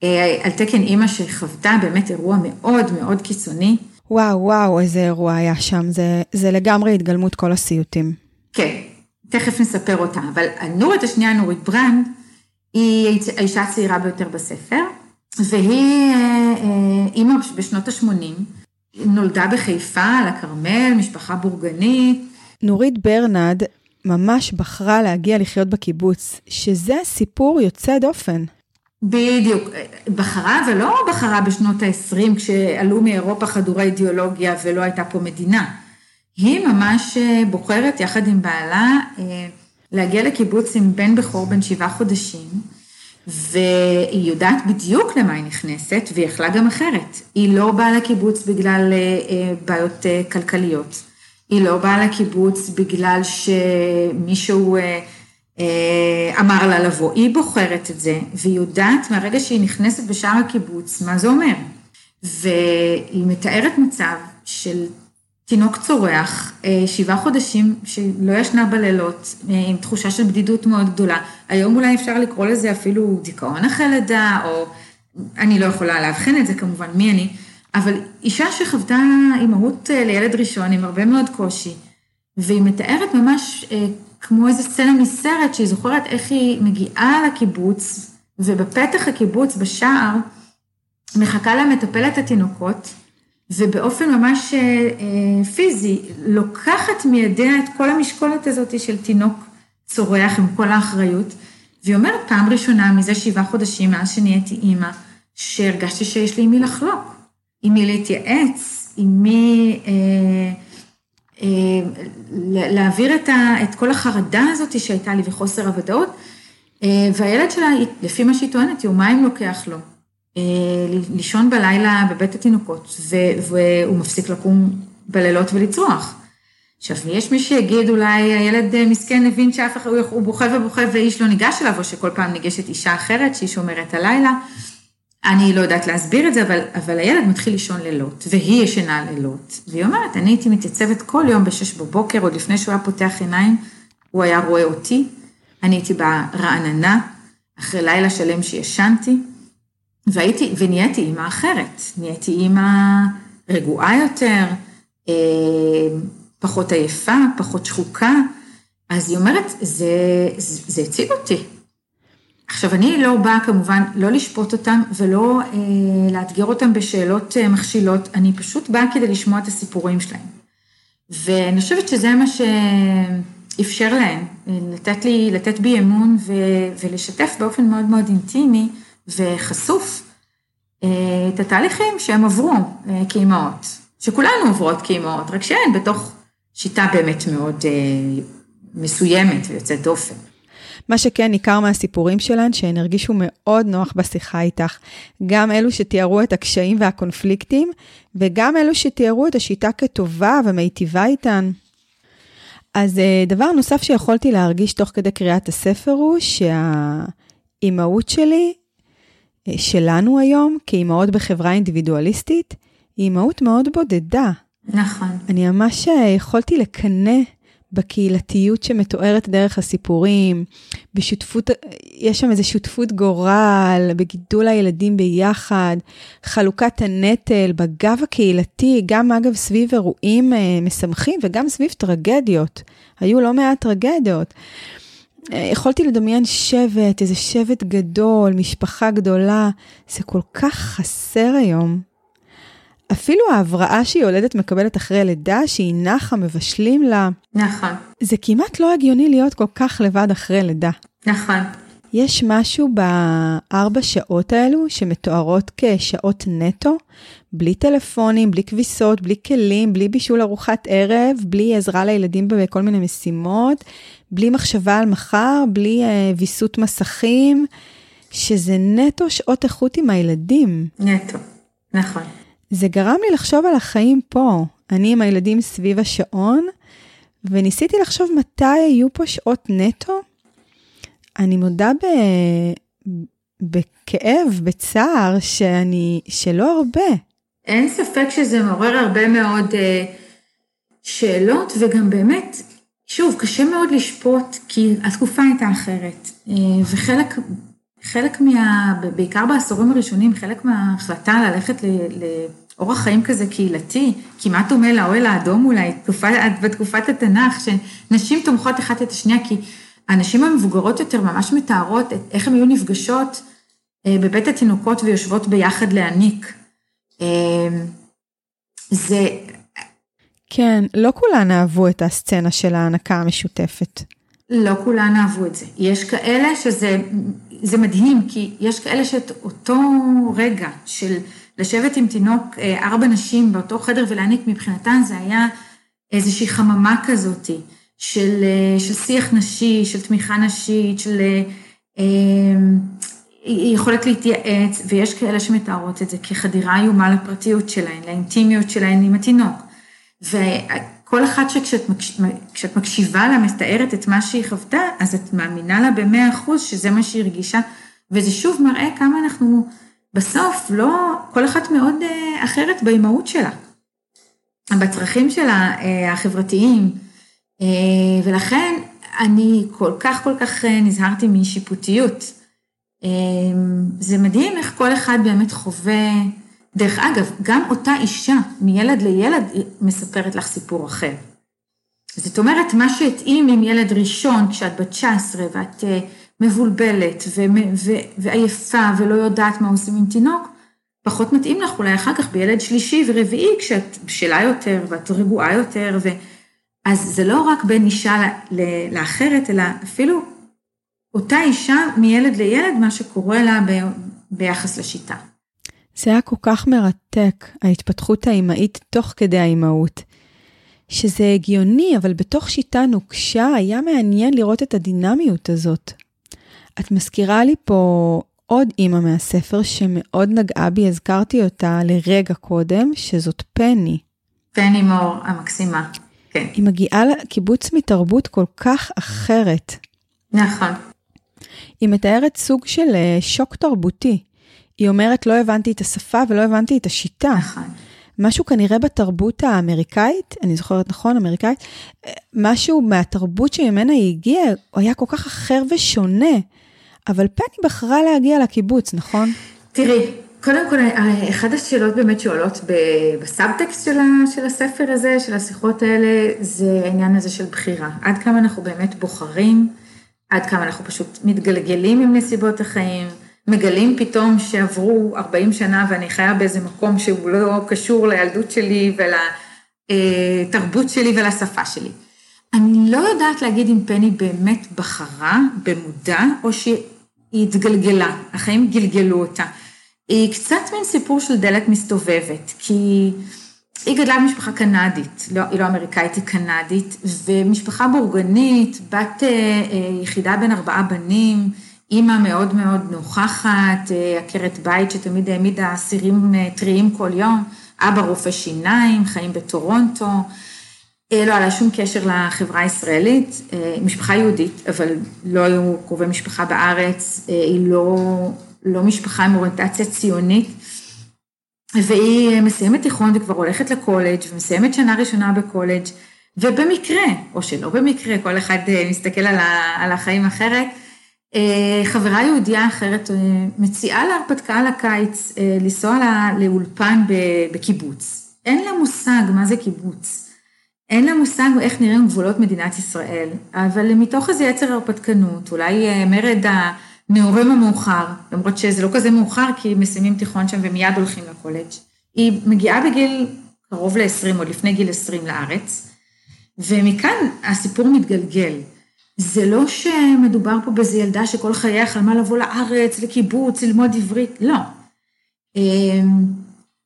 אה, על תקן אימא שחוותה באמת אירוע מאוד מאוד קיצוני. וואו, וואו, איזה אירוע היה שם, זה, זה לגמרי התגלמות כל הסיוטים. כן, תכף נספר אותה, אבל הנורית השנייה, נורית ברנד, היא האישה הצעירה ביותר בספר, והיא אימא בשנות ה-80, נולדה בחיפה, על הכרמל, משפחה בורגנית. נורית ברנד ממש בחרה להגיע לחיות בקיבוץ, שזה סיפור יוצא דופן. בדיוק, בחרה ולא בחרה בשנות ה-20 כשעלו מאירופה חדורי אידיאולוגיה ולא הייתה פה מדינה. היא ממש אה, בוחרת יחד עם בעלה אה, להגיע לקיבוץ עם בן בכור בן שבעה חודשים, והיא יודעת בדיוק למה היא נכנסת, והיא יכלה גם אחרת. היא לא באה לקיבוץ בגלל אה, בעיות כלכליות. היא לא באה לקיבוץ בגלל שמישהו אה, אה, אמר לה לבוא, היא בוחרת את זה, והיא יודעת מהרגע שהיא נכנסת בשער הקיבוץ מה זה אומר. והיא מתארת מצב של תינוק צורח, אה, שבעה חודשים שלא ישנה בלילות, עם תחושה של בדידות מאוד גדולה. היום אולי אפשר לקרוא לזה אפילו דיכאון אחרי לידה, או אני לא יכולה לאבחן את זה כמובן, מי אני, אבל אישה שחוותה אימהות אה, לילד ראשון עם הרבה מאוד קושי, והיא מתארת ממש אה, כמו איזה סצנה מסרט, שהיא זוכרת איך היא מגיעה לקיבוץ, ובפתח הקיבוץ, בשער, מחכה לה מטפלת התינוקות, ובאופן ממש אה, פיזי, לוקחת מידיה את כל המשקולת הזאת של תינוק צורח עם כל האחריות, והיא אומרת, פעם ראשונה מזה שבעה חודשים, מאז שנהייתי אימא, שהרגשתי שיש לי עם מי לחלוק. עם מי להתייעץ, עם מי אה, אה, להעביר את, ה, את כל החרדה הזאת שהייתה לי וחוסר הוודאות. אה, והילד שלה, לפי מה שהיא טוענת, יומיים לוקח לו אה, לישון בלילה בבית התינוקות, והוא מפסיק לקום בלילות ולצרוח. עכשיו, יש מי שיגיד, אולי הילד אה, מסכן הבין שאף אחד, הוא בוכה ובוכה ואיש לא ניגש אליו, או שכל פעם ניגשת אישה אחרת שהיא שומרת הלילה. אני לא יודעת להסביר את זה, אבל, אבל הילד מתחיל לישון לילות, והיא ישנה לילות. והיא אומרת, אני הייתי מתייצבת כל יום בשש בבוקר, עוד לפני שהוא היה פותח עיניים, הוא היה רואה אותי, אני הייתי ברעננה, אחרי לילה שלם שישנתי, והייתי, ונהייתי אימא אחרת, נהייתי אימא רגועה יותר, אה, פחות עייפה, פחות שחוקה, אז היא אומרת, זה, זה, זה הציג אותי, עכשיו, אני לא באה כמובן לא לשפוט אותם ולא אה, לאתגר אותם בשאלות אה, מכשילות, אני פשוט באה כדי לשמוע את הסיפורים שלהם. ואני חושבת שזה מה שאפשר להם, לתת לי, לתת בי אמון ו, ולשתף באופן מאוד מאוד אינטימי וחשוף אה, את התהליכים שהם עברו אה, כאימהות, שכולנו עוברות כאימהות, רק שהן בתוך שיטה באמת מאוד אה, מסוימת ויוצאת דופן. מה שכן ניכר מהסיפורים שלהן, שהן הרגישו מאוד נוח בשיחה איתך. גם אלו שתיארו את הקשיים והקונפליקטים, וגם אלו שתיארו את השיטה כטובה ומיטיבה איתן. אז דבר נוסף שיכולתי להרגיש תוך כדי קריאת הספר הוא שהאימהות שלי, שלנו היום, כאימהות בחברה אינדיבידואליסטית, היא אימהות מאוד בודדה. נכון. אני ממש אה, יכולתי לקנא בקהילתיות שמתוארת דרך הסיפורים, בשותפות, יש שם איזו שותפות גורל, בגידול הילדים ביחד, חלוקת הנטל, בגב הקהילתי, גם אגב סביב אירועים אה, משמחים וגם סביב טרגדיות. היו לא מעט טרגדיות. אה, יכולתי לדמיין שבט, איזה שבט גדול, משפחה גדולה, זה כל כך חסר היום. אפילו ההבראה שהיא יולדת מקבלת אחרי לידה, שהיא נחה, מבשלים לה. נכון. זה כמעט לא הגיוני להיות כל כך לבד אחרי לידה. נכון. יש משהו בארבע שעות האלו שמתוארות כשעות נטו, בלי טלפונים, בלי כביסות, בלי כלים, בלי בישול ארוחת ערב, בלי עזרה לילדים בכל מיני משימות, בלי מחשבה על מחר, בלי uh, ויסות מסכים, שזה נטו שעות איכות עם הילדים. נטו, נכון. זה גרם לי לחשוב על החיים פה. אני עם הילדים סביב השעון, וניסיתי לחשוב מתי היו פה שעות נטו. אני מודה ב... בכאב, בצער, שאני, שלא הרבה. אין ספק שזה מעורר הרבה מאוד uh, שאלות, וגם באמת, שוב, קשה מאוד לשפוט, כי התקופה הייתה אחרת. Uh, וחלק, חלק מה... בעיקר בעשורים הראשונים, חלק מההחלטה ללכת ל... לאורח חיים כזה קהילתי, כמעט דומה לאוהל האדום אולי, תקופה, בתקופת התנ"ך, שנשים תומכות אחת את השנייה, כי הנשים המבוגרות יותר ממש מתארות איך הן היו נפגשות אה, בבית התינוקות ויושבות ביחד להניק. אה, זה... כן, לא כולן אהבו את הסצנה של ההנקה המשותפת. לא כולן אהבו את זה. יש כאלה שזה זה מדהים, כי יש כאלה שאת אותו רגע של לשבת עם תינוק, אה, ארבע נשים באותו חדר ולהעניק, מבחינתן זה היה איזושהי חממה כזאתי. של, אה, של שיח נשי, של תמיכה נשית, של אה, יכולת להתייעץ, ויש כאלה שמתארות את זה כחדירה איומה לפרטיות שלהן, לאינטימיות שלהן עם התינוק. וכל אחת שכשאת מקשיבה לה, מתארת את מה שהיא חוותה, אז את מאמינה לה במאה אחוז שזה מה שהיא הרגישה, וזה שוב מראה כמה אנחנו בסוף לא, כל אחת מאוד אה, אחרת באימהות שלה. בצרכים שלה החברתיים, אה, ולכן אני כל כך כל כך אה, נזהרתי משיפוטיות. אה, זה מדהים איך כל אחד באמת חווה, דרך אגב, גם אותה אישה מילד לילד מספרת לך סיפור אחר. זאת אומרת, מה שהתאים עם ילד ראשון כשאת בת 19 ואת מבולבלת ועייפה ולא יודעת מה עושים עם תינוק, פחות מתאים לך אולי אחר כך בילד שלישי ורביעי כשאת בשלה יותר ואת רגועה יותר ו... אז זה לא רק בין אישה לאחרת, אלא אפילו אותה אישה מילד לילד, מה שקורה לה ב, ביחס לשיטה. זה היה כל כך מרתק, ההתפתחות האימהית תוך כדי האימהות. שזה הגיוני, אבל בתוך שיטה נוקשה היה מעניין לראות את הדינמיות הזאת. את מזכירה לי פה עוד אימא מהספר שמאוד נגעה בי, הזכרתי אותה לרגע קודם, שזאת פני. פני מור המקסימה. כן. היא מגיעה לקיבוץ מתרבות כל כך אחרת. נכון. היא מתארת סוג של אה, שוק תרבותי. היא אומרת, לא הבנתי את השפה ולא הבנתי את השיטה. נכון. משהו כנראה בתרבות האמריקאית, אני זוכרת נכון, אמריקאית, משהו מהתרבות שממנה היא הגיעה, הוא היה כל כך אחר ושונה. אבל פני בחרה להגיע לקיבוץ, נכון? תראי, קודם כל, אחת השאלות באמת שעולות בסאבטקסט של, של הספר הזה, של השיחות האלה, זה העניין הזה של בחירה. עד כמה אנחנו באמת בוחרים, עד כמה אנחנו פשוט מתגלגלים עם נסיבות החיים, מגלים פתאום שעברו 40 שנה ואני חיה באיזה מקום שהוא לא קשור לילדות שלי ולתרבות שלי ולשפה שלי. אני לא יודעת להגיד אם פני באמת בחרה במודע או שהיא התגלגלה, החיים גלגלו אותה. היא קצת מין סיפור של דלת מסתובבת, כי היא גדלה במשפחה קנדית, לא, היא לא אמריקאית, היא קנדית, ומשפחה בורגנית, בת אה, אה, יחידה בין ארבעה בנים, אימא מאוד מאוד נוכחת, אה, עקרת בית שתמיד העמידה אסירים טריים כל יום, אבא רופא שיניים, חיים בטורונטו. לא היה לה שום קשר לחברה הישראלית, משפחה יהודית, אבל לא היו קרובי משפחה בארץ, היא לא לא משפחה עם אוריינטציה ציונית, והיא מסיימת תיכון וכבר הולכת לקולג' ומסיימת שנה ראשונה בקולג', ובמקרה, או שלא במקרה, כל אחד אה, מסתכל על, החיים אחרת, אה, חברה יהודייה אחרת אה, מציעה להרפתקה לקיץ לנסוע לאולפן בקיבוץ. אין לה מושג מה זה קיבוץ. אין לה מושג איך נראים גבולות מדינת ישראל, אבל מתוך איזה יצר הרפתקנות, אולי מרד ה... נעורים המאוחר, למרות שזה לא כזה מאוחר, כי מסיימים תיכון שם ומיד הולכים לקולג'. היא מגיעה בגיל קרוב ל-20, עוד לפני גיל 20 לארץ, ומכאן הסיפור מתגלגל. זה לא שמדובר פה באיזו ילדה שכל חייה חלמה לבוא לארץ, לקיבוץ, ללמוד עברית, לא. אמ,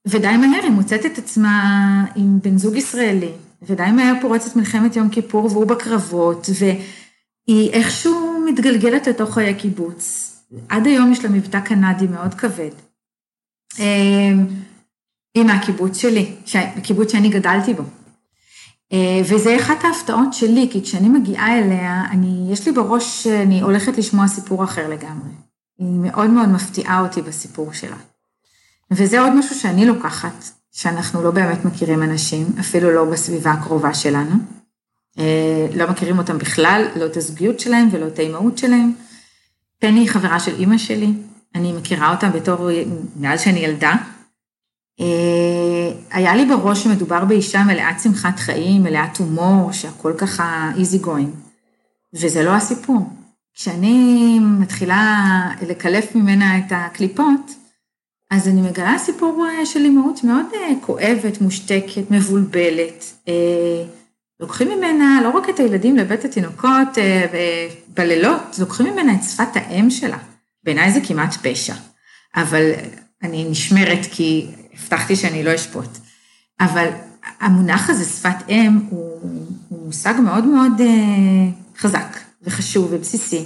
ודי מהר היא מוצאת את עצמה עם בן זוג ישראלי, ודי מהר פורצת מלחמת יום כיפור והוא בקרבות, והיא איכשהו מתגלגלת לתוך חיי קיבוץ. עד היום יש לה מבטא קנדי מאוד כבד. אמ, היא מהקיבוץ שלי, הקיבוץ שאני גדלתי בו. אה, וזה אחת ההפתעות שלי, כי כשאני מגיעה אליה, אני, יש לי בראש שאני הולכת לשמוע סיפור אחר לגמרי. היא מאוד מאוד מפתיעה אותי בסיפור שלה. וזה עוד משהו שאני לוקחת, שאנחנו לא באמת מכירים אנשים, אפילו לא בסביבה הקרובה שלנו. אה, לא מכירים אותם בכלל, לא את הזוגיות שלהם ולא את האימהות שלהם. פני היא חברה של אימא שלי, אני מכירה אותה בתור, מאז שאני ילדה. אה, היה לי בראש שמדובר באישה מלאת שמחת חיים, מלאת הומור, שהכל ככה easy going, וזה לא הסיפור. כשאני מתחילה לקלף ממנה את הקליפות, אז אני מגלה סיפור אה, של אימהות מאוד אה, כואבת, מושתקת, מבולבלת. לוקחים ממנה לא רק את הילדים לבית התינוקות בלילות, לוקחים ממנה את שפת האם שלה. בעיניי זה כמעט פשע, אבל אני נשמרת כי הבטחתי שאני לא אשפוט. אבל המונח הזה, שפת אם, הוא, הוא מושג מאוד מאוד אה, חזק וחשוב ובסיסי.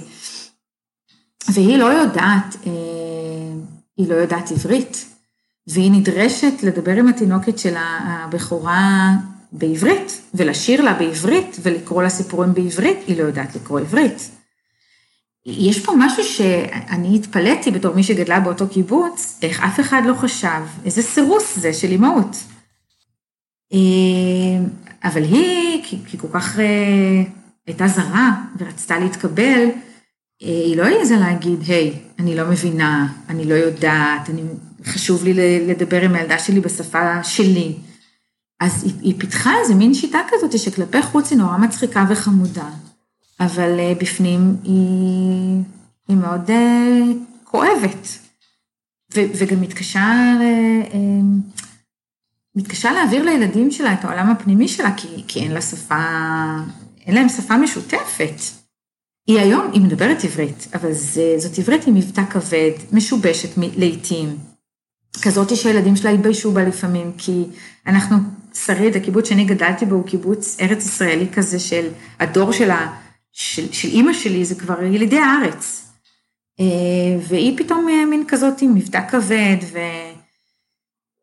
והיא לא יודעת, אה, היא לא יודעת עברית, והיא נדרשת לדבר עם התינוקת של הבכורה בעברית, ולשיר לה בעברית, ולקרוא לה סיפורים בעברית, היא לא יודעת לקרוא עברית. יש פה משהו שאני התפלאתי בתור מי שגדלה באותו קיבוץ, איך אף אחד לא חשב, איזה סירוס זה של אימהות. אה, אבל היא, כי, כל כך אה, הייתה זרה ורצתה להתקבל, אה, היא לא העיזה להגיד, היי, אני לא מבינה, אני לא יודעת, אני, חשוב לי לדבר עם הילדה שלי בשפה שלי. אז היא, היא פיתחה איזה מין שיטה כזאת שכלפי חוץ היא נורא מצחיקה וחמודה. אבל אה, בפנים היא, היא מאוד אה, כואבת, ו, וגם מתקשה, אה, מתקשה להעביר לילדים שלה את העולם הפנימי שלה, כי, כי אין לה שפה, אין להם שפה משותפת. היא היום, היא מדברת עברית, אבל זה, זאת עברית עם מבטא כבד, משובשת לעיתים, כזאת שהילדים שלה התביישו בה לפעמים, כי אנחנו, שריד, הקיבוץ שאני גדלתי בו הוא קיבוץ ארץ ישראלי כזה של הדור של. של, של אימא שלי זה כבר ילידי הארץ. אה, והיא פתאום אה, מין כזאת עם מבטא כבד, ו...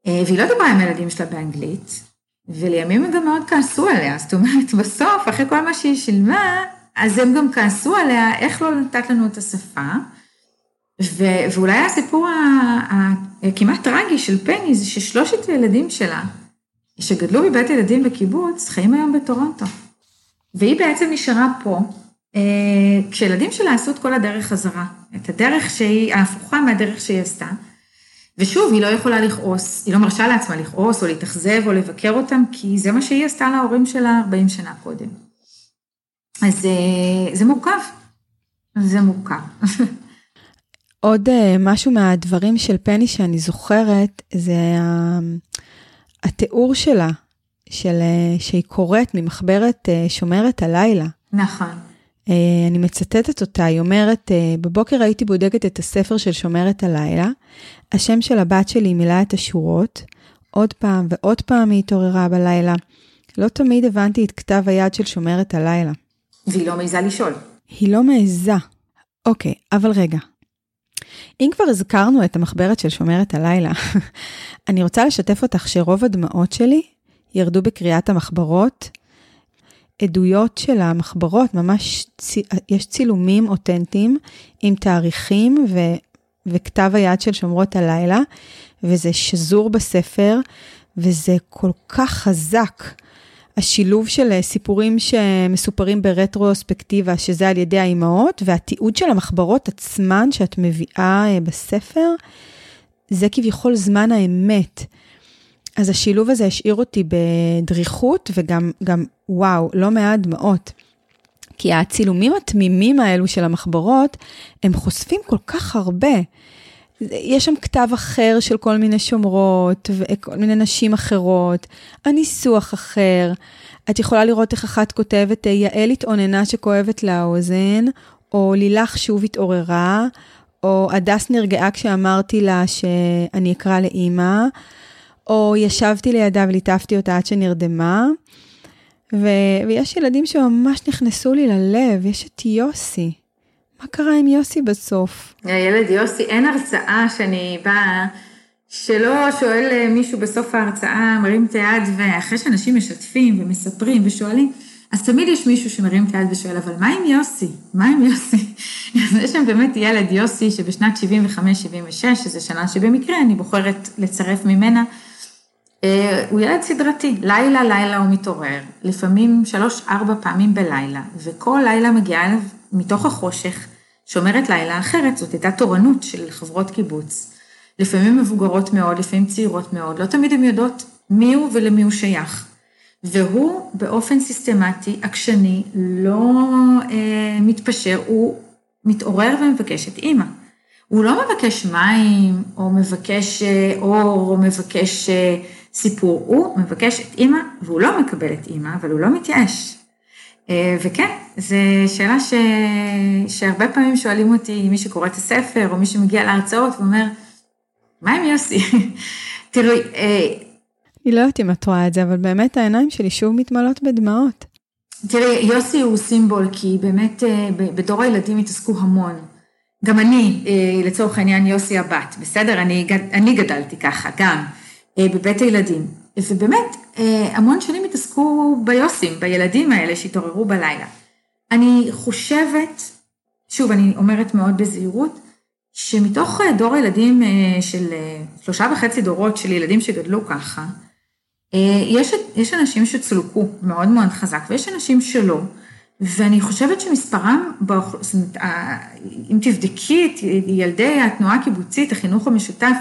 אה, והיא לא דיברה עם הילדים שלה באנגלית, ולימים הם גם מאוד כעסו עליה, זאת אומרת, בסוף, אחרי כל מה שהיא שילמה, אז הם גם כעסו עליה, איך לא נתת לנו את השפה. ו... ואולי הסיפור הכמעט טרגי של פני זה ששלושת הילדים שלה, שגדלו בבית ילדים בקיבוץ, חיים היום בטורונטו. והיא בעצם נשארה פה, כשילדים שלה עשו את כל הדרך חזרה, את הדרך שהיא, ההפוכה מהדרך שהיא עשתה. ושוב, היא לא יכולה לכעוס, היא לא מרשה לעצמה לכעוס או להתאכזב או לבקר אותם, כי זה מה שהיא עשתה להורים שלה 40 שנה קודם. אז אה, זה מורכב, זה מורכב. עוד אה, משהו מהדברים של פני שאני זוכרת, זה התיאור שלה, של, שהיא קוראת ממחברת שומרת הלילה. נכון. אה, אני מצטטת אותה, היא אומרת, אה, בבוקר הייתי בודקת את הספר של שומרת הלילה, השם של הבת שלי מילא את השורות, עוד פעם ועוד פעם היא התעוררה בלילה. לא תמיד הבנתי את כתב היד של שומרת הלילה. והיא לא מעיזה לשאול. היא לא מעיזה. אוקיי, אבל רגע. אם כבר הזכרנו את המחברת של שומרת הלילה, אני רוצה לשתף אותך שרוב הדמעות שלי ירדו בקריאת המחברות עדויות של המחברות, ממש צ... יש צילומים אותנטיים עם תאריכים ו... וכתב היד של שומרות הלילה, וזה שזור בספר, וזה כל כך חזק. השילוב של סיפורים שמסופרים ברטרוספקטיבה, שזה על ידי האימהות, והתיעוד של המחברות עצמן שאת מביאה אה, בספר, זה כביכול זמן האמת. אז השילוב הזה השאיר אותי בדריכות וגם, גם, וואו, לא מעט דמעות. כי הצילומים התמימים האלו של המחברות, הם חושפים כל כך הרבה. יש שם כתב אחר של כל מיני שומרות וכל מיני נשים אחרות, הניסוח אחר. את יכולה לראות איך אחת כותבת, יעל התאוננה שכואבת לה האוזן, או לילך שוב התעוררה, או הדס נרגעה כשאמרתי לה שאני אקרא לאימא, או ישבתי לידה וליטפתי אותה עד שנרדמה. ו- ויש ילדים שממש נכנסו לי ללב, יש את יוסי. מה קרה עם יוסי בסוף? הילד יוסי, אין הרצאה שאני באה, שלא שואל מישהו בסוף ההרצאה, מרים את היד, ואחרי שאנשים משתפים ומספרים ושואלים, אז תמיד יש מישהו שמרים את היד ושואל, אבל מה עם יוסי? מה עם יוסי? אז יש שם באמת ילד יוסי שבשנת 75-76, שזו שנה שבמקרה אני בוחרת לצרף ממנה, אה, הוא ילד סדרתי, לילה לילה הוא מתעורר, לפעמים שלוש-ארבע פעמים בלילה, וכל לילה מגיעה אליו מתוך החושך, שומרת לילה אחרת, זאת הייתה תורנות של חברות קיבוץ. לפעמים מבוגרות מאוד, לפעמים צעירות מאוד, לא תמיד הן יודעות מי הוא ולמי הוא שייך. והוא באופן סיסטמטי, עקשני, לא אה, מתפשר, הוא מתעורר ומבקש את אימא. הוא לא מבקש מים, או מבקש אה, אור, או מבקש אה, סיפור, הוא מבקש את אימא, והוא לא מקבל את אימא, אבל הוא לא מתייאש. אה, וכן, זו שאלה ש... שהרבה פעמים שואלים אותי, מי שקורא את הספר, או מי שמגיע להרצאות, ואומר, מה עם יוסי? תראי, אני לא יודעת אם את רואה את זה, אבל באמת העיניים שלי שוב מתמלאות בדמעות. תראי, יוסי הוא סימבול, כי באמת אה, בדור הילדים התעסקו המון. גם אני, אה, לצורך העניין, יוסי הבת, בסדר? אני, אני גדלתי ככה, גם, אה, בבית הילדים. ובאמת, המון שנים התעסקו ביוסים, בילדים האלה שהתעוררו בלילה. אני חושבת, שוב, אני אומרת מאוד בזהירות, שמתוך דור הילדים של שלושה וחצי דורות של ילדים שגדלו ככה, אה, יש, יש אנשים שצולקו מאוד מאוד חזק ויש אנשים שלא, ואני חושבת שמספרם, אומרת, אם תבדקי את ילדי התנועה הקיבוצית, החינוך המשותף,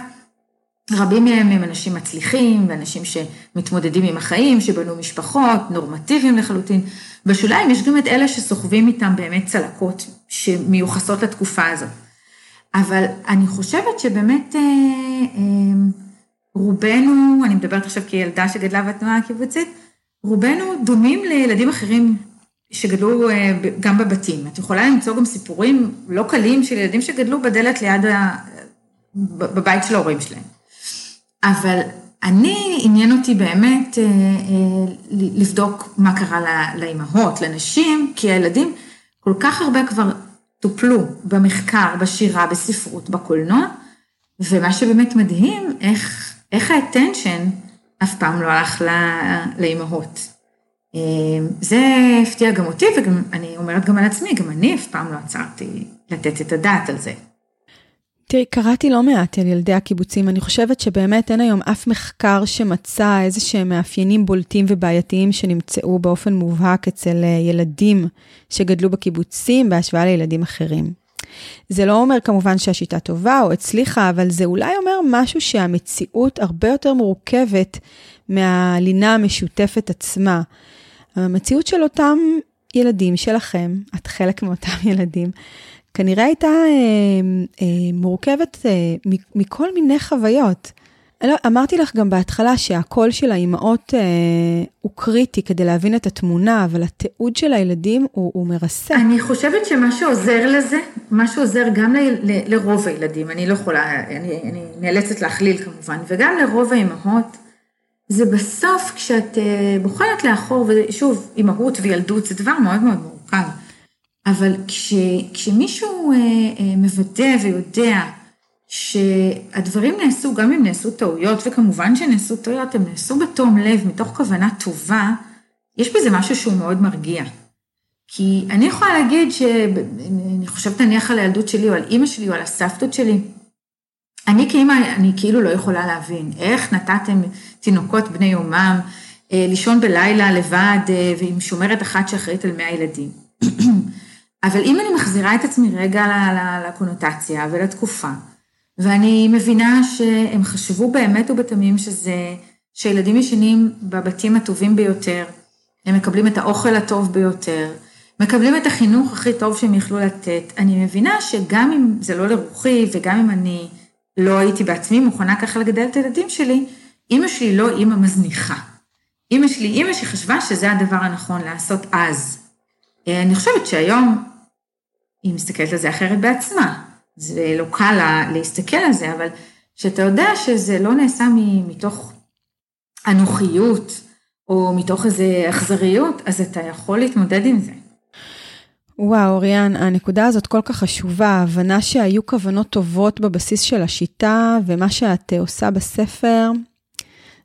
רבים מהם הם אנשים מצליחים, ואנשים שמתמודדים עם החיים, שבנו משפחות, נורמטיביים לחלוטין. בשוליים יש גם את אלה שסוחבים איתם באמת צלקות שמיוחסות לתקופה הזאת. אבל אני חושבת שבאמת, אה, אה, רובנו, אני מדברת עכשיו כילדה שגדלה בתנועה הקיבוצית, רובנו דומים לילדים אחרים שגדלו אה, גם בבתים. את יכולה למצוא גם סיפורים לא קלים של ילדים שגדלו בדלת ליד, ה... בבית של ההורים שלהם. אבל אני, עניין אותי באמת אה, אה, לבדוק מה קרה לאימהות, לנשים, כי הילדים כל כך הרבה כבר טופלו במחקר, בשירה, בספרות, בקולנוע, ומה שבאמת מדהים, איך איך האטנשן אף פעם לא הלך לאימהות. אה, זה הפתיע גם אותי, וגם אני אומרת גם על עצמי, גם אני אף פעם לא עצרתי לתת את הדעת על זה. תראי, קראתי לא מעט על ילדי הקיבוצים, אני חושבת שבאמת אין היום אף מחקר שמצא איזה שהם מאפיינים בולטים ובעייתיים שנמצאו באופן מובהק אצל אה, ילדים שגדלו בקיבוצים בהשוואה לילדים אחרים. זה לא אומר כמובן שהשיטה טובה או הצליחה, אבל זה אולי אומר משהו שהמציאות הרבה יותר מורכבת מהלינה המשותפת עצמה. המציאות של אותם ילדים שלכם, את חלק מאותם ילדים, כנראה הייתה אה, אה, מורכבת אה, מכל מיני חוויות. לא, אמרתי לך גם בהתחלה שהקול של האימהות אה, הוא קריטי כדי להבין את התמונה, אבל התיעוד של הילדים הוא, הוא מרסק. אני חושבת שמה שעוזר לזה, מה שעוזר גם ל, ל, לרוב הילדים, אני לא יכולה, אני, אני נאלצת להכליל כמובן, וגם לרוב האימהות, זה בסוף כשאת אה, בוחנת לאחור, ושוב, אימהות וילדות זה דבר מאוד מאוד מורכב, אבל כש, כשמישהו אה, אה, מוודא ויודע, שהדברים נעשו, גם אם נעשו טעויות, וכמובן שנעשו טעויות, הם נעשו בתום לב, מתוך כוונה טובה, יש בזה משהו שהוא מאוד מרגיע. כי אני יכולה להגיד שאני חושבת נניח על הילדות שלי, או על אימא שלי, או על הסבתות שלי. אני כאימא, אני כאילו לא יכולה להבין, איך נתתם תינוקות בני יומם אה, לישון בלילה לבד אה, ועם שומרת אחת שאחראית על 100 ילדים. אבל אם אני מחזירה את עצמי רגע לקונוטציה ולתקופה, ואני מבינה שהם חשבו באמת ובתמים שזה, שילדים ישנים בבתים הטובים ביותר, הם מקבלים את האוכל הטוב ביותר, מקבלים את החינוך הכי טוב שהם יכלו לתת. אני מבינה שגם אם זה לא לרוחי וגם אם אני לא הייתי בעצמי מוכנה ככה לגדל את הילדים שלי, אימא שלי לא אימא מזניחה. אימא שלי, אימא שחשבה שזה הדבר הנכון לעשות אז. אה, אני חושבת שהיום היא מסתכלת על זה אחרת בעצמה. זה לא קל לה להסתכל על זה, אבל שאתה יודע שזה לא נעשה מתוך אנוכיות, או מתוך איזה אכזריות, אז אתה יכול להתמודד עם זה. וואו, אוריאן, הנקודה הזאת כל כך חשובה, ההבנה שהיו כוונות טובות בבסיס של השיטה, ומה שאת עושה בספר,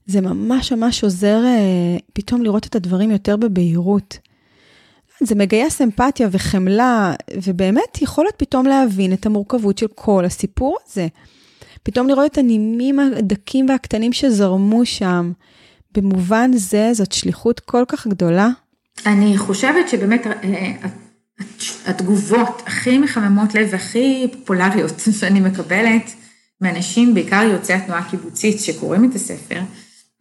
זה ממש ממש עוזר אה, פתאום לראות את הדברים יותר בבהירות. זה מגייס אמפתיה וחמלה, ובאמת יכולת פתאום להבין את המורכבות של כל הסיפור הזה. פתאום לראות את הנימים הדקים והקטנים שזרמו שם. במובן זה, זאת שליחות כל כך גדולה. אני חושבת שבאמת אה, התגובות הכי מחממות לב והכי פופולריות שאני מקבלת מאנשים, בעיקר יוצאי התנועה הקיבוצית שקוראים את הספר,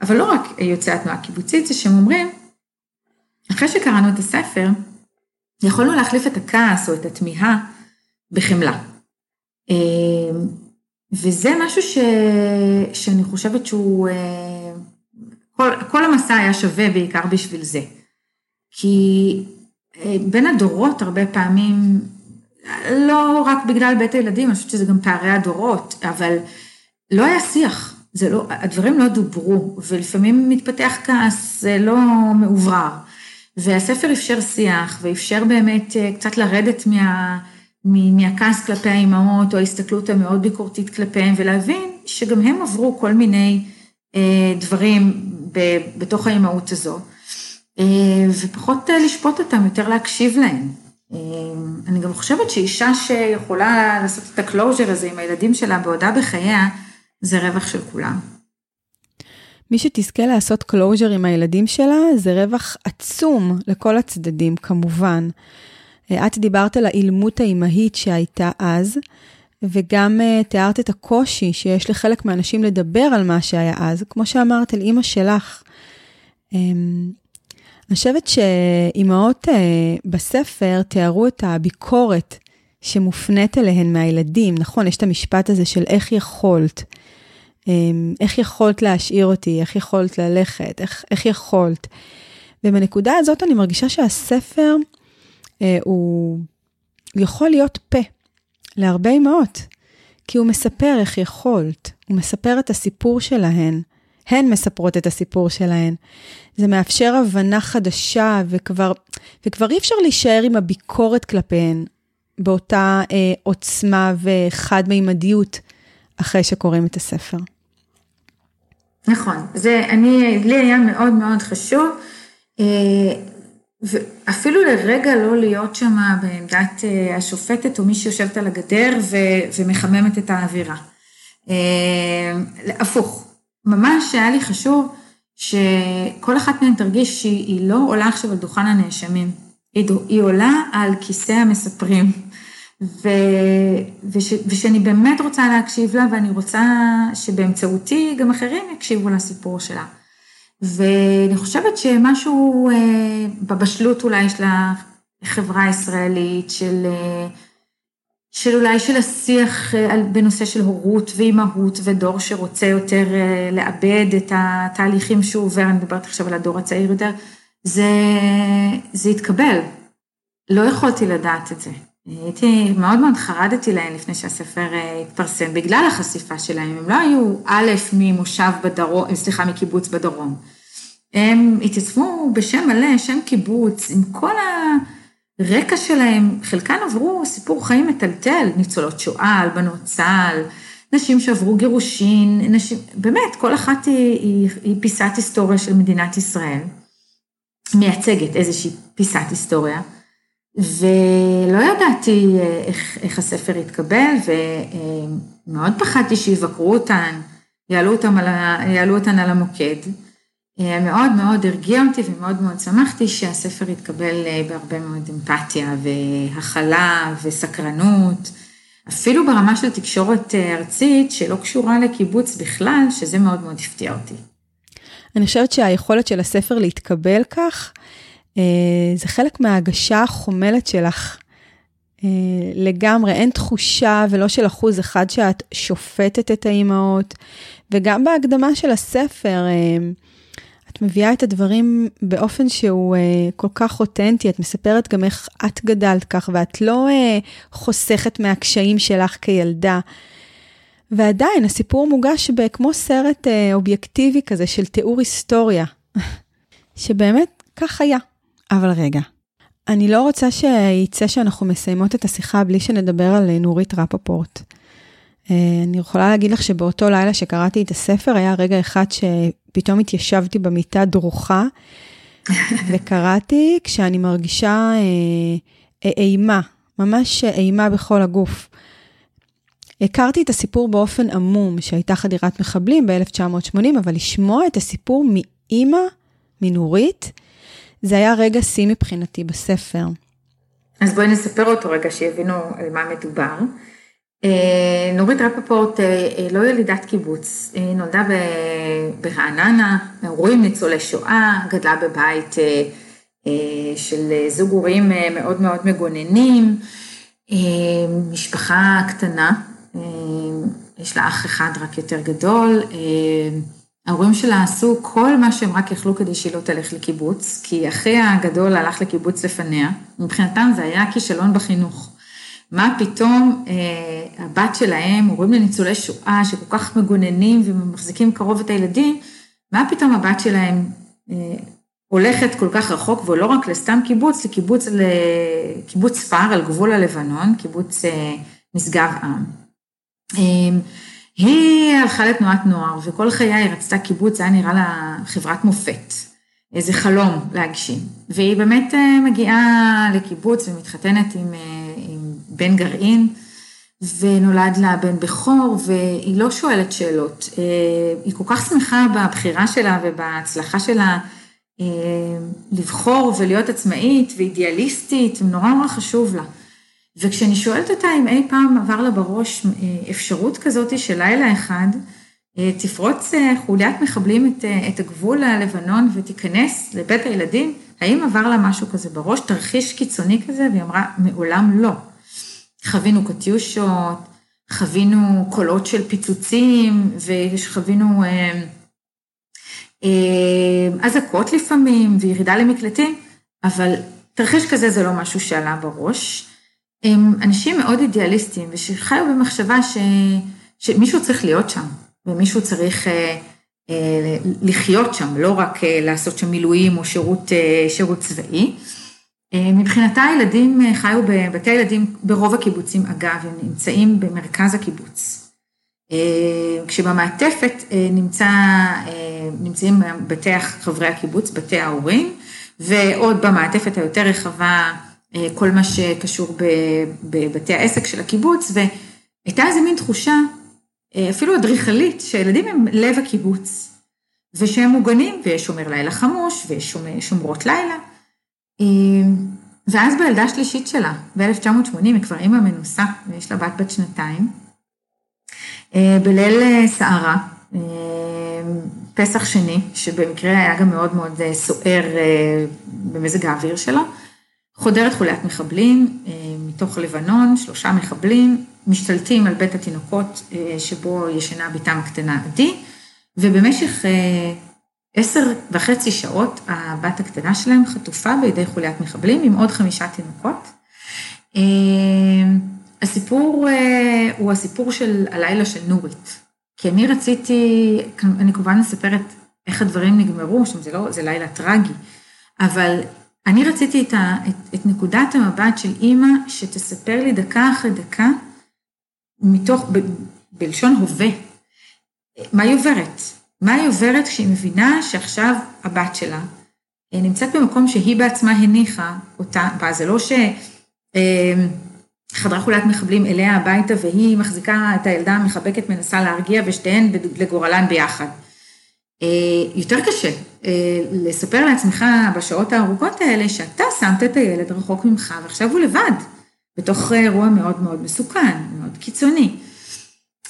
אבל לא רק יוצאי התנועה הקיבוצית, זה שהם אומרים, אחרי שקראנו את הספר, יכולנו להחליף את הכעס או את התמיהה בחמלה. אה, וזה משהו ש... שאני חושבת שהוא, אה, כל, כל המסע היה שווה בעיקר בשביל זה. כי אה, בין הדורות הרבה פעמים, לא רק בגלל בית הילדים, אני חושבת שזה גם פערי הדורות, אבל לא היה שיח, זה לא, הדברים לא דוברו, ולפעמים מתפתח כעס, לא מאוברר. והספר אפשר שיח, ואפשר באמת אה, קצת לרדת מה, מהכעס כלפי האימהות, או ההסתכלות המאוד ביקורתית כלפיהם, ולהבין שגם הם עברו כל מיני אה, דברים ב, בתוך האימהות הזו, אה, ופחות אה, לשפוט אותם, יותר להקשיב להם. אה, אני גם חושבת שאישה שיכולה לעשות את ה closure הזה עם הילדים שלה בעודה בחייה, זה רווח של כולם. מי שתזכה לעשות closure עם הילדים שלה, זה רווח עצום לכל הצדדים, כמובן. אה, את דיברת על האילמות האימהית שהייתה אז, וגם uh, תיארת את הקושי שיש לחלק מהאנשים לדבר על מה שהיה אז, כמו שאמרת, על אימא שלך. Um, אני חושבת שאימהות uh, בספר תיארו את הביקורת שמופנית אליהן מהילדים, נכון? יש את המשפט הזה של איך יכולת. אמ, איך יכולת להשאיר אותי, איך יכולת ללכת, איך, איך יכולת. ובנקודה הזאת אני מרגישה שהספר אה, הוא יכול להיות פה להרבה אמהות, כי הוא מספר איך יכולת, הוא מספר את הסיפור שלהן, הן מספרות את הסיפור שלהן. זה מאפשר הבנה חדשה, וכבר, וכבר אי אפשר להישאר עם הביקורת כלפיהן באותה אה, עוצמה וחד-מימדיות אחרי שקוראים את הספר. נכון, זה, אני, לי היה מאוד מאוד חשוב, אה, ואפילו לרגע לא להיות שם בעמדת אה, השופטת או מי שיושבת על הגדר ו, ומחממת את האווירה. אה, הפוך, ממש היה לי חשוב שכל אחת מהן תרגיש שהיא לא עולה עכשיו על דוכן הנאשמים, היא עולה על כיסא המספרים. ו, וש, ושאני באמת רוצה להקשיב לה, ואני רוצה שבאמצעותי גם אחרים יקשיבו לסיפור שלה. ואני חושבת שמשהו אה, בבשלות אולי של החברה הישראלית, של, אה, של אולי של השיח אה, בנושא של הורות ואימהות ודור שרוצה יותר אה, לאבד את התהליכים שהוא עובר, אני מדברת עכשיו על הדור הצעיר יותר, זה, זה התקבל. לא יכולתי לדעת את זה. הייתי, מאוד מאוד חרדתי להם לפני שהספר אה, התפרסם, בגלל החשיפה שלהם, הם לא היו א' ממושב בדרום, אה, סליחה, מקיבוץ בדרום. הם התייצבו בשם מלא, שם קיבוץ, עם כל הרקע שלהם, חלקן עברו סיפור חיים מטלטל, ניצולות שואה, אלבנות צה"ל, נשים שעברו גירושין, נשים, באמת, כל אחת היא, היא, היא פיסת היסטוריה של מדינת ישראל, מייצגת איזושהי פיסת היסטוריה. ולא ידעתי אה, איך, איך הספר יתקבל, ומאוד פחדתי שיבקרו אותן, יעלו, אותן על, יעלו אותן על המוקד. אה, מאוד מאוד הרגיע אותי ומאוד מאוד שמחתי שהספר יתקבל אה, בהרבה מאוד אמפתיה והכלה וסקרנות, אפילו ברמה של תקשורת ארצית שלא קשורה לקיבוץ בכלל, שזה מאוד מאוד הפתיע אותי. אני חושבת שהיכולת של הספר להתקבל כך, אה, זה חלק מההגשה החומלת שלך לגמרי, אין תחושה ולא של אחוז אחד שאת שופטת את האימהות, וגם בהקדמה של הספר, את מביאה את הדברים באופן שהוא כל כך אותנטי, את מספרת גם איך את גדלת כך, ואת לא חוסכת מהקשיים שלך כילדה. ועדיין, הסיפור מוגש כמו סרט אובייקטיבי כזה של תיאור היסטוריה, שבאמת כך היה. אבל רגע, אני לא רוצה שייצא שאנחנו מסיימות את השיחה בלי שנדבר על נורית רפפורט. אה, אני יכולה להגיד לך שבאותו לילה שקראתי את הספר, היה רגע אחד שפתאום התיישבתי במיטה דרוכה, וקראתי כשאני מרגישה אה, אימה, ממש אימה בכל הגוף. הכרתי את הסיפור באופן עמום, שהייתה חדירת מחבלים ב-1980, אבל לשמוע את הסיפור מאימא, מנורית, זה היה רגע שיא מבחינתי בספר. אז בואי נספר אותו רגע, שיבינו על מה מדובר. אה, נורית רפפורט אה, אה, לא ילידת קיבוץ, היא נולדה ברעננה, הורים ניצולי שואה, גדלה בבית של זוג הורים מאוד מאוד מגוננים, משפחה קטנה, יש לה אח אחד רק יותר גדול, ההורים שלה עשו כל מה שהם רק יכלו כדי שהיא לא תלך לקיבוץ, כי אחיה הגדול הלך לקיבוץ לפניה, מבחינתם זה היה כישלון בחינוך. מה פתאום אה, הבת שלהם, הורים לניצולי שואה שכל כך מגוננים ומחזיקים קרוב את הילדים, מה פתאום הבת שלהם אה, הולכת כל כך רחוק, ולא רק לסתם קיבוץ, לקיבוץ לקיבוץ פר על גבול הלבנון, קיבוץ אה, משגב עם. אה, היא הלכה לתנועת נוער, וכל חיי היא רצתה קיבוץ, זה היה נראה לה חברת מופת, איזה חלום להגשים. והיא באמת אה, מגיעה לקיבוץ ומתחתנת עם, אה, עם בן גרעין, ונולד לה בן בכור, והיא לא שואלת שאלות. אה, היא כל כך שמחה בבחירה שלה ובהצלחה שלה לבחור ולהיות עצמאית ואידיאליסטית, נורא נורא חשוב לה. וכשאני שואלת אותה אם אי פעם עבר לה בראש אה, אפשרות כזאת של לילה אחד, אה, תפרוץ אה, חוליית מחבלים את, את הגבול הלבנון ותיכנס לבית הילדים, האם עבר לה משהו כזה בראש, תרחיש קיצוני כזה? והיא אמרה, מעולם לא. חווינו קטיושות, חווינו קולות של פיצוצים, וחווינו אזעקות לפעמים, וירידה למקלטים, אבל תרחיש כזה זה לא משהו שעלה בראש. הם אנשים מאוד אידיאליסטים ושחיו במחשבה ש, שמישהו צריך להיות שם ומישהו צריך אה, אה, לחיות שם, לא רק אה, לעשות שם מילואים או שירות, אה, שירות צבאי. אה, מבחינתה הילדים אה, חיו בבתי ילדים ברוב הקיבוצים, אגב, הם נמצאים במרכז הקיבוץ. אה, כשבמעטפת אה, נמצא, אה, נמצאים בתי חברי הקיבוץ, בתי ההורים, ועוד במעטפת היותר רחבה כל מה שקשור בבתי העסק של הקיבוץ, והייתה איזה מין תחושה, אה, אפילו אדריכלית, שהילדים הם לב הקיבוץ, ושהם מוגנים, ויש שומר לילה חמוש, ויש שומרות לילה. אה, ואז בילדה השלישית שלה, ב-1980, היא כבר אימא מנוסה, ויש לה בת בת שנתיים, בליל סערה, פסח שני, שבמקרה היה גם מאוד מאוד סוער במזג האוויר שלו, חודרת חוליית מחבלים אה, מתוך לבנון, שלושה מחבלים, משתלטים על בית התינוקות אה, שבו ישנה בתם הקטנה עדי, ובמשך אה, עשר וחצי שעות הבת הקטנה שלהם חטופה בידי חוליית מחבלים עם עוד חמישה תינוקות. הסיפור הוא הסיפור של הלילה של נורית, כי אני רציתי, אני כמובן מספרת איך הדברים נגמרו, שם זה לא, זה לילה טרגי, אבל אני רציתי את, ה, את, את נקודת המבט של אימא שתספר לי דקה אחרי דקה, מתוך, ב, בלשון הווה, מה היא עוברת. מה היא עוברת כשהיא מבינה שעכשיו הבת שלה אה, נמצאת במקום שהיא בעצמה הניחה אותה בה, זה לא שחדרה חולת מחבלים אליה הביתה והיא מחזיקה את הילדה המחבקת, מנסה להרגיע ושתיהן לגורלן ביחד. אה, יותר קשה לספר לעצמך בשעות הארוכות האלה שאתה שמת את הילד רחוק ממך ועכשיו הוא לבד, בתוך אירוע מאוד מאוד מסוכן, מאוד קיצוני.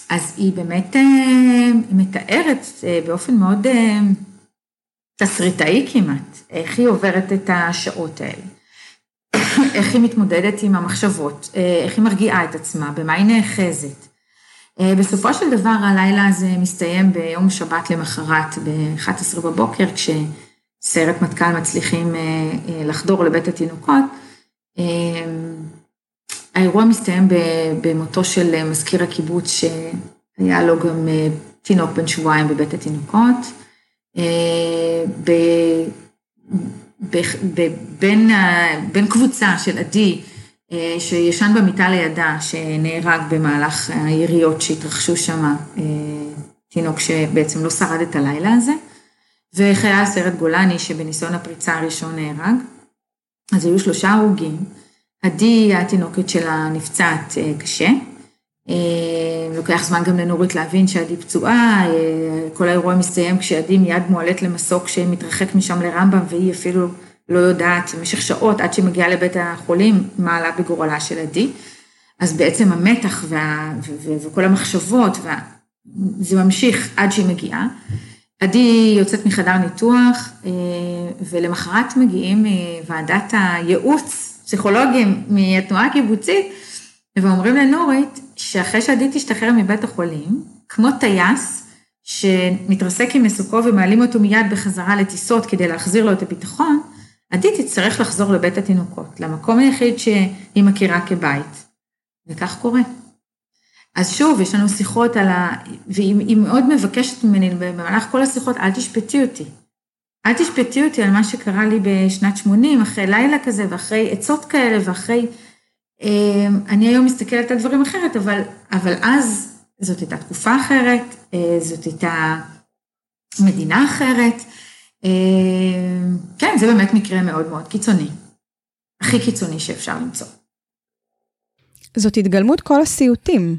אז היא באמת אה, מתארת באופן מאוד תסריטאי כמעט, איך היא עוברת את השעות האלה. איך היא מתמודדת עם המחשבות, איך היא מרגיעה את עצמה, במה היא נאחזת. בסופו של דבר הלילה הזה מסתיים ביום שבת למחרת ב-11 בבוקר, כשסיירת מטכ"ל מצליחים לחדור לבית התינוקות. האירוע מסתיים במותו של מזכיר הקיבוץ, שהיה לו גם תינוק בן שבועיים בבית התינוקות. בין קבוצה של עדי, שישן במיטה לידה, שנהרג במהלך היריות שהתרחשו שם, תינוק שבעצם לא שרד את הלילה הזה, וחייל סרט גולני שבניסיון הפריצה הראשון נהרג. אז היו שלושה הרוגים. עדי, התינוקת שלה נפצעת קשה. לוקח זמן גם לנורית להבין שעדי פצועה, כל האירוע מסתיים כשעדי מיד מועלית למסוק שמתרחק משם לרמב"ם והיא אפילו לא יודעת במשך שעות עד שהיא מגיעה לבית החולים מה עלה בגורלה של עדי. אז בעצם המתח וה, ו, וכל המחשבות, וה, זה ממשיך עד שהיא מגיעה. עדי יוצאת מחדר ניתוח ולמחרת מגיעים מוועדת הייעוץ, פסיכולוגים מהתנועה הקיבוצית, ואומרים לנורית שאחרי שעדי תשתחרר מבית החולים, כמו טייס שמתרסק עם מסוקו ומעלים אותו מיד בחזרה לטיסות כדי להחזיר לו את הביטחון, עדי תצטרך לחזור לבית התינוקות, למקום היחיד שהיא מכירה כבית. וכך קורה. אז שוב, יש לנו שיחות על ה... והיא מאוד מבקשת ממני במהלך כל השיחות, אל תשפטי אותי. אל תשפטי אותי על מה שקרה לי בשנת 80, אחרי לילה כזה, ואחרי עצות כאלה, ואחרי אמ, אני היום מסתכלת על דברים אחרת, אבל, אבל אז זאת הייתה תקופה אחרת, אה, זאת הייתה מדינה אחרת. אמ, כן, זה באמת מקרה מאוד מאוד קיצוני. הכי קיצוני שאפשר למצוא. זאת התגלמות כל הסיוטים.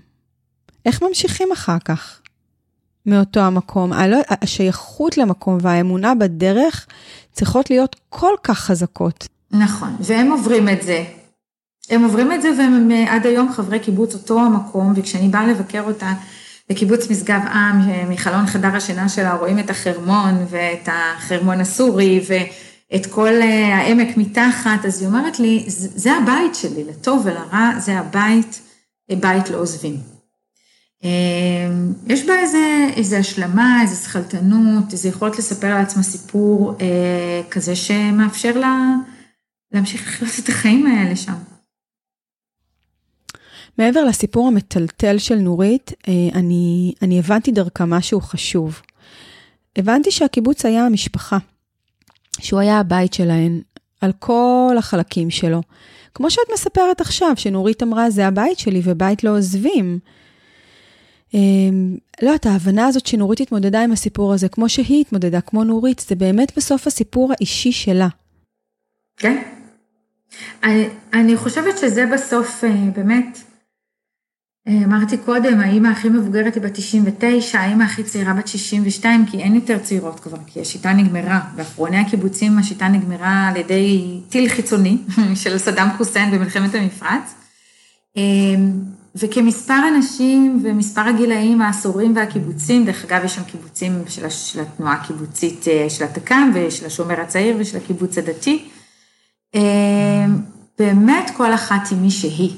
איך ממשיכים אחר כך מאותו המקום? השייכות למקום והאמונה בדרך צריכות להיות כל כך חזקות. נכון, והם עוברים את זה הם עוברים את זה והם עד היום חברי קיבוץ אותו המקום, וכשאני באה לבקר אותה בקיבוץ משגב עם, מחלון חדר השינה שלה רואים את החרמון ואת החרמון הסורי ואת כל אה, העמק מתחת, אז היא אומרת לי, זה הבית שלי, לטוב ולרע, זה הבית, בית לא עוזבים. אה, יש בה איזה, איזה השלמה, איזה שכלתנות, איזה יכולת לספר לעצמה סיפור אה, כזה שמאפשר לה להמשיך לחיות את החיים האלה שם. מעבר לסיפור המטלטל של נורית, אה, אני, אני הבנתי דרכה משהו חשוב. הבנתי שהקיבוץ היה המשפחה, שהוא היה הבית שלהן, על כל החלקים שלו. כמו שאת מספרת עכשיו, שנורית אמרה, זה הבית שלי ובית לא עוזבים. אמ, לא יודעת, ההבנה הזאת שנורית התמודדה עם הסיפור הזה, כמו שהיא התמודדה, כמו נורית, זה באמת בסוף הסיפור האישי שלה. כן. אני, אני חושבת שזה בסוף, אה, באמת, אה, אמרתי קודם, האימא הכי מבוגרת היא בת 99, האימא הכי צעירה בת 62, כי אין יותר צעירות כבר, כי השיטה נגמרה. באחרוני הקיבוצים השיטה נגמרה על ידי טיל חיצוני של סדאם חוסיין במלחמת המפרץ. אה, וכמספר הנשים ומספר הגילאים העשורים והקיבוצים, דרך אגב, יש שם קיבוצים של, של התנועה הקיבוצית אה, של התק"ם ושל השומר הצעיר ושל הקיבוץ הדתי. באמת כל אחת היא מי שהיא.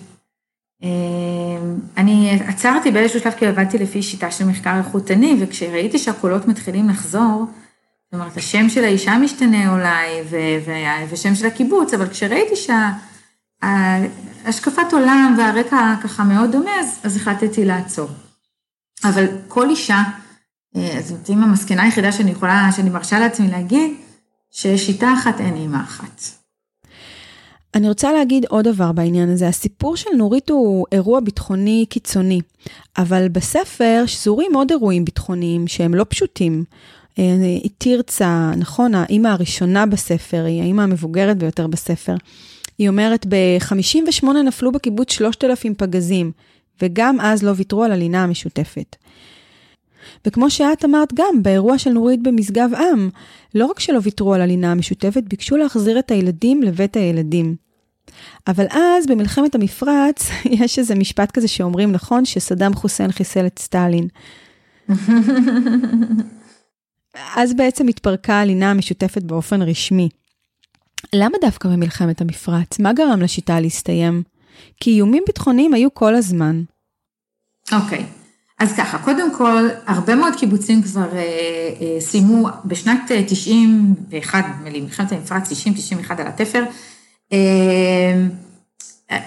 אמ, אני עצרתי באיזשהו שלב כי עבדתי לפי שיטה של מחקר איכותני, וכשראיתי שהקולות מתחילים לחזור, זאת אומרת, השם של האישה משתנה אולי, ושם של הקיבוץ, אבל כשראיתי שהשקפת עולם והרקע ככה מאוד דומה, אז, אז החלטתי לעצור. אבל כל אישה, אה, זאת אם המסקנה היחידה שאני יכולה, שאני מרשה לעצמי להגיד, ששיטה אחת אין אימא אחת. אני רוצה להגיד עוד דבר בעניין הזה. הסיפור של נורית הוא אירוע ביטחוני קיצוני, אבל בספר שזורים עוד אירועים ביטחוניים שהם לא פשוטים. אה, היא תרצה, נכון, האימא הראשונה בספר, היא האימא המבוגרת ביותר בספר. היא אומרת, ב-58 נפלו בקיבוץ 3,000 פגזים, וגם אז לא ויתרו על הלינה המשותפת. וכמו שאת אמרת גם, באירוע של נורית במשגב עם, לא רק שלא ויתרו על הלינה המשותפת, ביקשו להחזיר את הילדים לבית הילדים. אבל אז, במלחמת המפרץ, יש איזה משפט כזה שאומרים, נכון, שסדאם חוסיין חיסל את סטלין. אז בעצם התפרקה הלינה המשותפת באופן רשמי. למה דווקא במלחמת המפרץ? מה גרם לשיטה להסתיים? כי איומים ביטחוניים היו כל הזמן. אוקיי, okay. אז ככה, קודם כל, הרבה מאוד קיבוצים כבר אה, אה, סיימו בשנת 91, נדמה לי, מלחמת המפרץ, 90-91 על התפר, אה,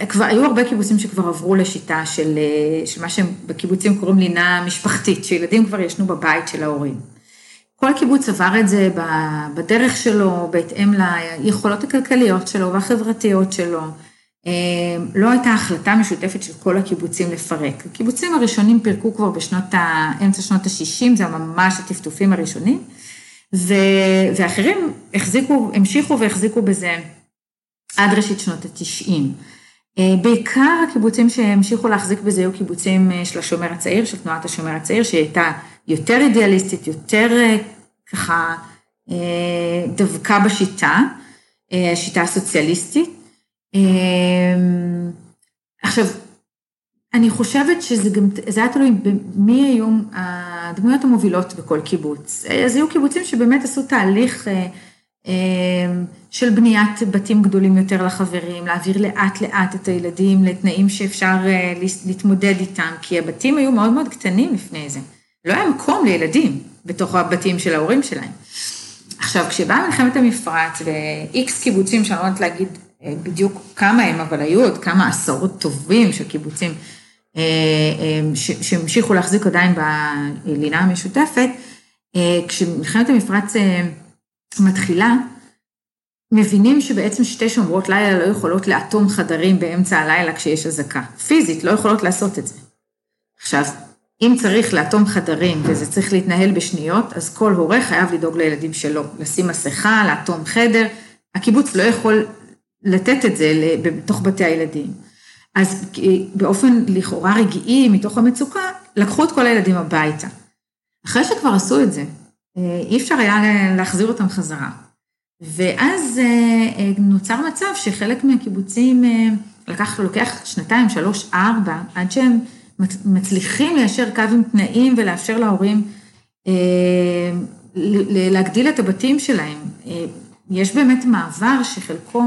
כבר היו הרבה קיבוצים שכבר עברו לשיטה של, אה, של מה שהם בקיבוצים קוראים לינה משפחתית, שילדים כבר ישנו בבית של ההורים. כל קיבוץ עבר את זה בדרך שלו, בהתאם ליכולות הכלכליות שלו והחברתיות שלו. אה, לא הייתה החלטה משותפת של כל הקיבוצים לפרק. הקיבוצים הראשונים פירקו כבר בשנות, ה... אמצע שנות ה-60, זה ממש הטפטופים הראשונים, ו... ואחרים החזיקו, המשיכו והחזיקו בזה עד ראשית שנות ה-90. אה, בעיקר הקיבוצים שהמשיכו להחזיק בזה היו קיבוצים אה, של השומר הצעיר, של תנועת השומר הצעיר, שהיא הייתה יותר אידיאליסטית, יותר אה, ככה דבקה בשיטה, השיטה הסוציאליסטית. עכשיו, אני חושבת שזה גם, זה היה תלוי במי היו הדמויות המובילות בכל קיבוץ. אז היו קיבוצים שבאמת עשו תהליך של בניית בתים גדולים יותר לחברים, להעביר לאט לאט את הילדים לתנאים שאפשר אה, להתמודד איתם, כי הבתים היו מאוד מאוד קטנים לפני זה. לא היה מקום לילדים בתוך הבתים של ההורים שלהם. עכשיו, כשבאה מלחמת המפרץ ו-X קיבוצים, שאני לא יודעת להגיד אה, בדיוק כמה הם, אבל היו עוד כמה עשרות טובים של קיבוצים אה, שהמשיכו להחזיק עדיין בלינה המשותפת, כשמלחמת המפרץ מתחילה, מבינים שבעצם שתי שומרות לילה לא יכולות לאטום חדרים באמצע הלילה כשיש אזעקה. פיזית, לא יכולות לעשות את זה. עכשיו, אם צריך לאטום חדרים וזה צריך להתנהל בשניות, אז כל הורה חייב לדאוג לילדים שלו, לשים מסכה, לאטום חדר. הקיבוץ לא יכול לתת את זה בתוך בתי הילדים. אז באופן לכאורה רגעי, מתוך המצוקה, לקחו את כל הילדים הביתה. אחרי שכבר עשו את זה, אה, אי אפשר היה להחזיר אותם חזרה. ואז אה, אה, נוצר מצב שחלק מהקיבוצים לקח, לוקח שנתיים, שלוש, ארבע, עד שהם מצליחים ליישר קו עם תנאים ולאפשר להורים להגדיל את הבתים שלהם. יש באמת מעבר שחלקו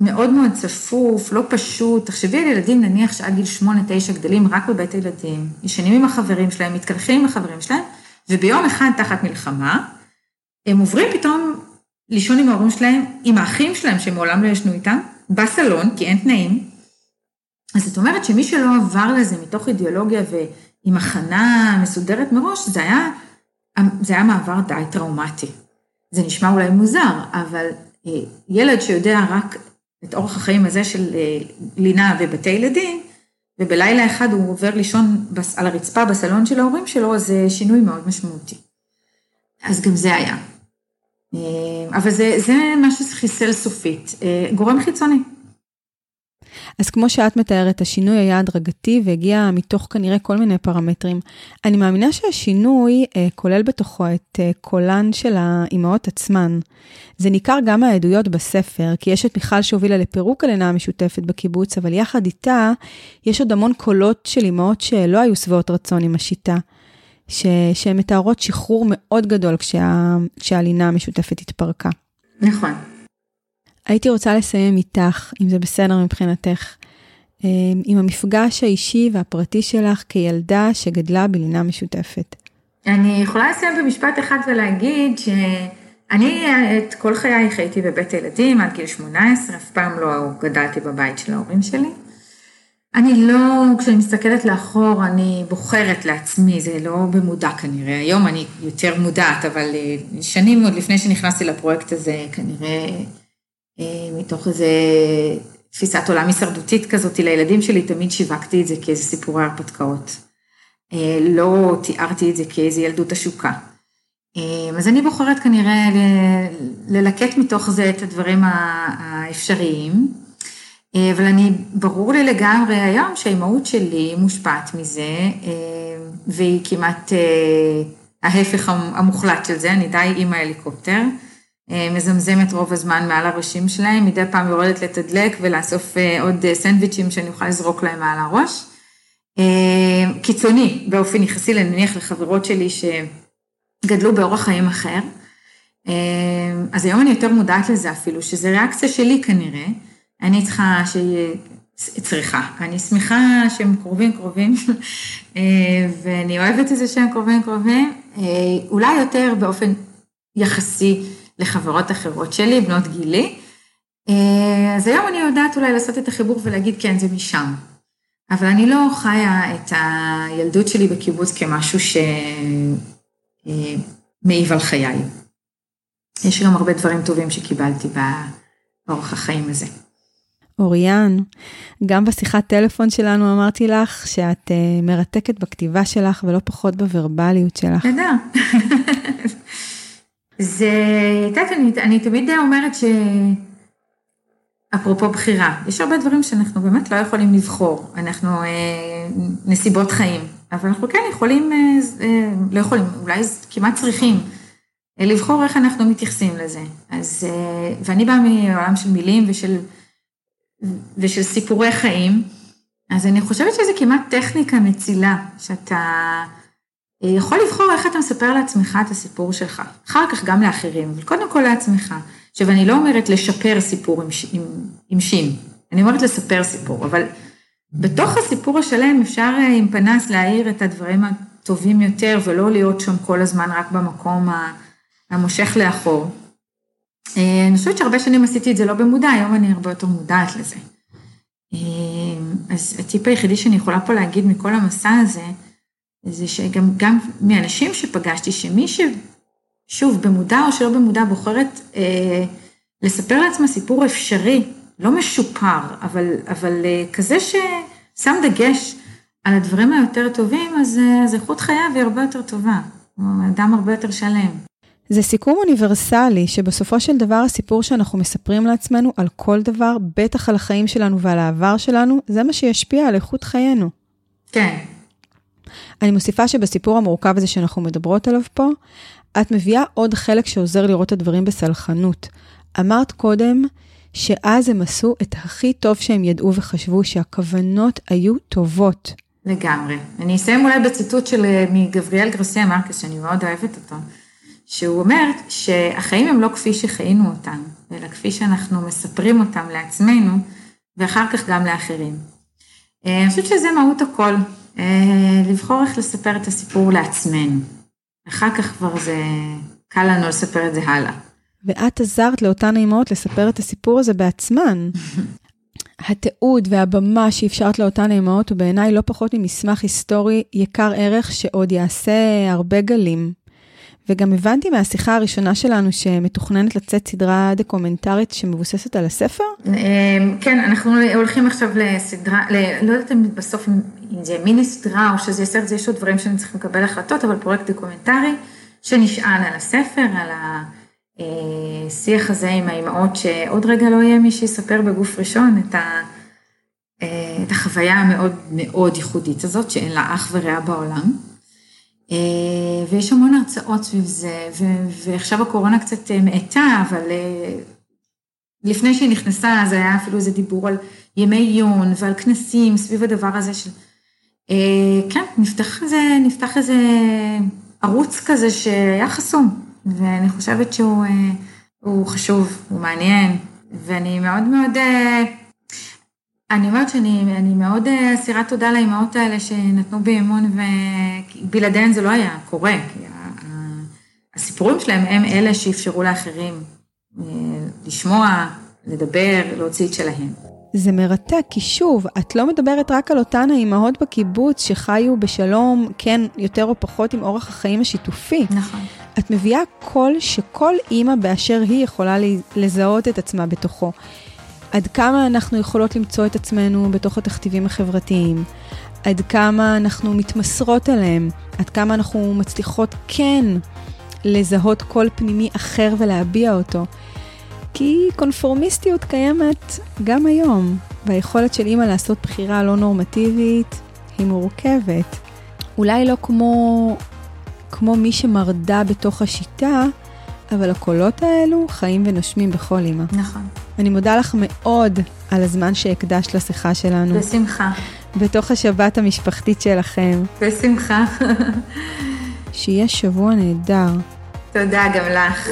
מאוד מאוד צפוף, לא פשוט. תחשבי על ילדים נניח שעד גיל שמונה, תשע גדלים רק בבית הילדים, ישנים עם החברים שלהם, מתקלחים עם החברים שלהם, וביום אחד תחת מלחמה, הם עוברים פתאום לישון עם ההורים שלהם, עם האחים שלהם שמעולם לא ישנו איתם, בסלון, כי אין תנאים. אז זאת אומרת שמי שלא עבר לזה מתוך אידיאולוגיה ועם הכנה מסודרת מראש, זה היה, זה היה מעבר די טראומטי. זה נשמע אולי מוזר, אבל אה, ילד שיודע רק את אורח החיים הזה של אה, לינה בבתי ילדים, ובלילה אחד הוא עובר לישון על הרצפה בסלון של ההורים שלו, זה שינוי מאוד משמעותי. אז גם זה היה. אה, אבל זה, זה משהו שחיסל סופית. אה, גורם חיצוני. אז כמו שאת מתארת, השינוי היה הדרגתי והגיע מתוך כנראה כל מיני פרמטרים. אני מאמינה שהשינוי אה, כולל בתוכו את אה, קולן של האימהות עצמן. זה ניכר גם מהעדויות בספר, כי יש את מיכל שהובילה לפירוק הלינה המשותפת בקיבוץ, אבל יחד איתה יש עוד המון קולות של אימהות שלא היו שבעות רצון עם השיטה. ש... שהן מתארות שחרור מאוד גדול כשה... כשהלינה המשותפת התפרקה. נכון. הייתי רוצה לסיים איתך, אם זה בסדר מבחינתך, אמ, עם המפגש האישי והפרטי שלך כילדה שגדלה בלינה משותפת. אני יכולה לסיים במשפט אחד ולהגיד שאני את כל חיי חייתי בבית הילדים עד גיל 18, אף פעם לא גדלתי בבית של ההורים שלי. אני לא, כשאני מסתכלת לאחור, אני בוחרת לעצמי, זה לא במודע כנראה. היום אני יותר מודעת, אבל אה, שנים עוד לפני שנכנסתי לפרויקט הזה, כנראה אה, מתוך איזה תפיסת עולם הישרדותית כזאת לילדים שלי, תמיד שיווקתי את זה כאיזה סיפורי הרפתקאות. אה, לא תיארתי את זה כאיזה ילדות עשוקה. אז אני בוחרת כנראה ללקט מתוך זה את הדברים האפשריים, אבל אני, ברור לי לגמרי היום שהאימהות שלי מושפעת מזה, והיא כמעט ההפך המוחלט של זה, אני די אימא הליקופטר. אה, מזמזמת רוב הזמן מעל הראשים שלהם, מדי פעם יורדת לתדלק ולאסוף אה, עוד אה, סנדוויצ'ים שאני אוכל לזרוק להם מעל הראש. קיצוני באופן יחסי, נניח לחברות שלי שגדלו באורח חיים אחר, אז היום אני יותר מודעת לזה אפילו, שזה ריאקציה שלי כנראה. אני צריכה שיהיה, צריכה, אני שמחה שהם קרובים קרובים, ואני אוהבת את זה שהם קרובים קרובים, אולי יותר באופן יחסי לחברות אחרות שלי, בנות גילי. אז היום אני יודעת אולי לעשות את החיבור ולהגיד, כן, זה משם. אבל אני לא חיה את הילדות שלי בקיבוץ כמשהו שמעיב על חיי. יש גם הרבה דברים טובים שקיבלתי באורח החיים הזה. אוריאן, גם בשיחת טלפון שלנו אמרתי לך שאת uh, מרתקת בכתיבה שלך ולא פחות בוורבליות שלך. נהדר. זה, את יודעת, אני, אני תמיד אומרת ש... אפרופו בחירה, יש הרבה דברים שאנחנו באמת לא יכולים לבחור, אנחנו אה, נסיבות חיים, אבל אנחנו כן יכולים, אה, אה, לא יכולים, אולי כמעט צריכים, אה, לבחור איך אנחנו מתייחסים לזה. אז, אה, ואני באה מעולם של מילים ושל, ושל סיפורי חיים, אז אני חושבת שזה כמעט טכניקה מצילה, שאתה אה, יכול לבחור איך אתה מספר לעצמך את הסיפור שלך, אחר כך גם לאחרים, אבל קודם כל לעצמך. עכשיו, אני לא אומרת לשפר סיפור עם, עם, עם שין, אני אומרת לספר סיפור, אבל בתוך הסיפור השלם אפשר אה, עם פנס להעיר את הדברים הטובים יותר, ולא להיות שם כל הזמן רק במקום המושך לאחור. אה, אני חושבת שהרבה שנים עשיתי את זה לא במודע, היום אני הרבה יותר מודעת לזה. אה, אז הטיפ היחידי שאני יכולה פה להגיד מכל המסע הזה, זה שגם גם מאנשים שפגשתי, שמי ש... שוב, במודע או שלא במודע, בוחרת אה, לספר לעצמה סיפור אפשרי, לא משופר, אבל, אבל אה, כזה ששם דגש על הדברים היותר טובים, אז, אה, אז איכות חייו היא הרבה יותר טובה, אדם הרבה יותר שלם. זה סיכום אוניברסלי, שבסופו של דבר הסיפור שאנחנו מספרים לעצמנו על כל דבר, בטח על החיים שלנו ועל העבר שלנו, זה מה שישפיע על איכות חיינו. כן. אני מוסיפה שבסיפור המורכב הזה שאנחנו מדברות עליו פה, את מביאה עוד חלק שעוזר לראות את הדברים בסלחנות. אמרת קודם שאז הם עשו את הכי טוב שהם ידעו וחשבו שהכוונות היו טובות. לגמרי. אני אסיים אולי בציטוט של אה, מגבריאל גרסיה מרקס, שאני מאוד אוהבת אותו, שהוא אומר שהחיים הם לא כפי שחיינו אותם, אלא כפי שאנחנו מספרים אותם לעצמנו, ואחר כך גם לאחרים. אה, אני חושבת שזה מהות הכל, אה, לבחור איך לספר את הסיפור לעצמנו. אחר כך כבר זה קל לנו לספר את זה הלאה. ואת עזרת לאותן האימהות לספר את הסיפור הזה בעצמן. התיעוד והבמה שאפשרת לאותן האימהות הוא בעיניי לא פחות ממסמך היסטורי יקר ערך שעוד יעשה הרבה גלים. וגם הבנתי מהשיחה הראשונה שלנו שמתוכננת לצאת סדרה דוקומנטרית שמבוססת על הספר? אמ, כן, אנחנו הולכים עכשיו לסדרה, לא יודעת אם בסוף אם זה מיני סדרה או שזה סרט, יש עוד דברים שאני צריכה לקבל החלטות, אבל פרויקט דוקומנטרי שנשען על הספר, על השיח הזה עם האימהות, שעוד רגע לא יהיה מי שיספר בגוף ראשון את, ה, אה, את החוויה המאוד מאוד ייחודית הזאת, שאין לה אח ורע בעולם. אה, ויש המון הרצאות סביב זה, ועכשיו הקורונה קצת אה, מאטה, אבל אה, לפני שהיא נכנסה, אז היה אפילו איזה דיבור על ימי עיון ועל כנסים סביב הדבר הזה של... כן, נפתח איזה, נפתח איזה ערוץ כזה שהיה חסום, ואני חושבת שהוא חשוב, הוא מעניין, ואני מאוד מאוד אני אומרת שאני מאוד אה, אסירת תודה לאימהות האלה שנתנו בי אמון ובלעדיהן זה לא היה קורה, כי הסיפורים שלהם הם אלה שאפשרו לאחרים אה, לשמוע, לדבר, להוציא את שלהם. זה מרתק, כי שוב, את לא מדברת רק על אותן האימהות בקיבוץ שחיו בשלום, כן, יותר או פחות עם אורח החיים השיתופי. נכון. את מביאה קול שכל אימא באשר היא יכולה לזהות את עצמה בתוכו. עד כמה אנחנו יכולות למצוא את עצמנו בתוך התכתיבים החברתיים, עד כמה אנחנו מתמסרות עליהם, עד כמה אנחנו מצליחות כן לזהות קול פנימי אחר ולהביע אותו. כי קונפורמיסטיות קיימת גם היום, והיכולת של אימא לעשות בחירה לא נורמטיבית היא מורכבת. אולי לא כמו, כמו מי שמרדה בתוך השיטה, אבל הקולות האלו חיים ונושמים בכל אימא. נכון. אני מודה לך מאוד על הזמן שהקדשת לשיחה שלנו. בשמחה. בתוך השבת המשפחתית שלכם. בשמחה. שיהיה שבוע נהדר. תודה גם לך.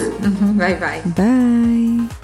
bye bye. bye.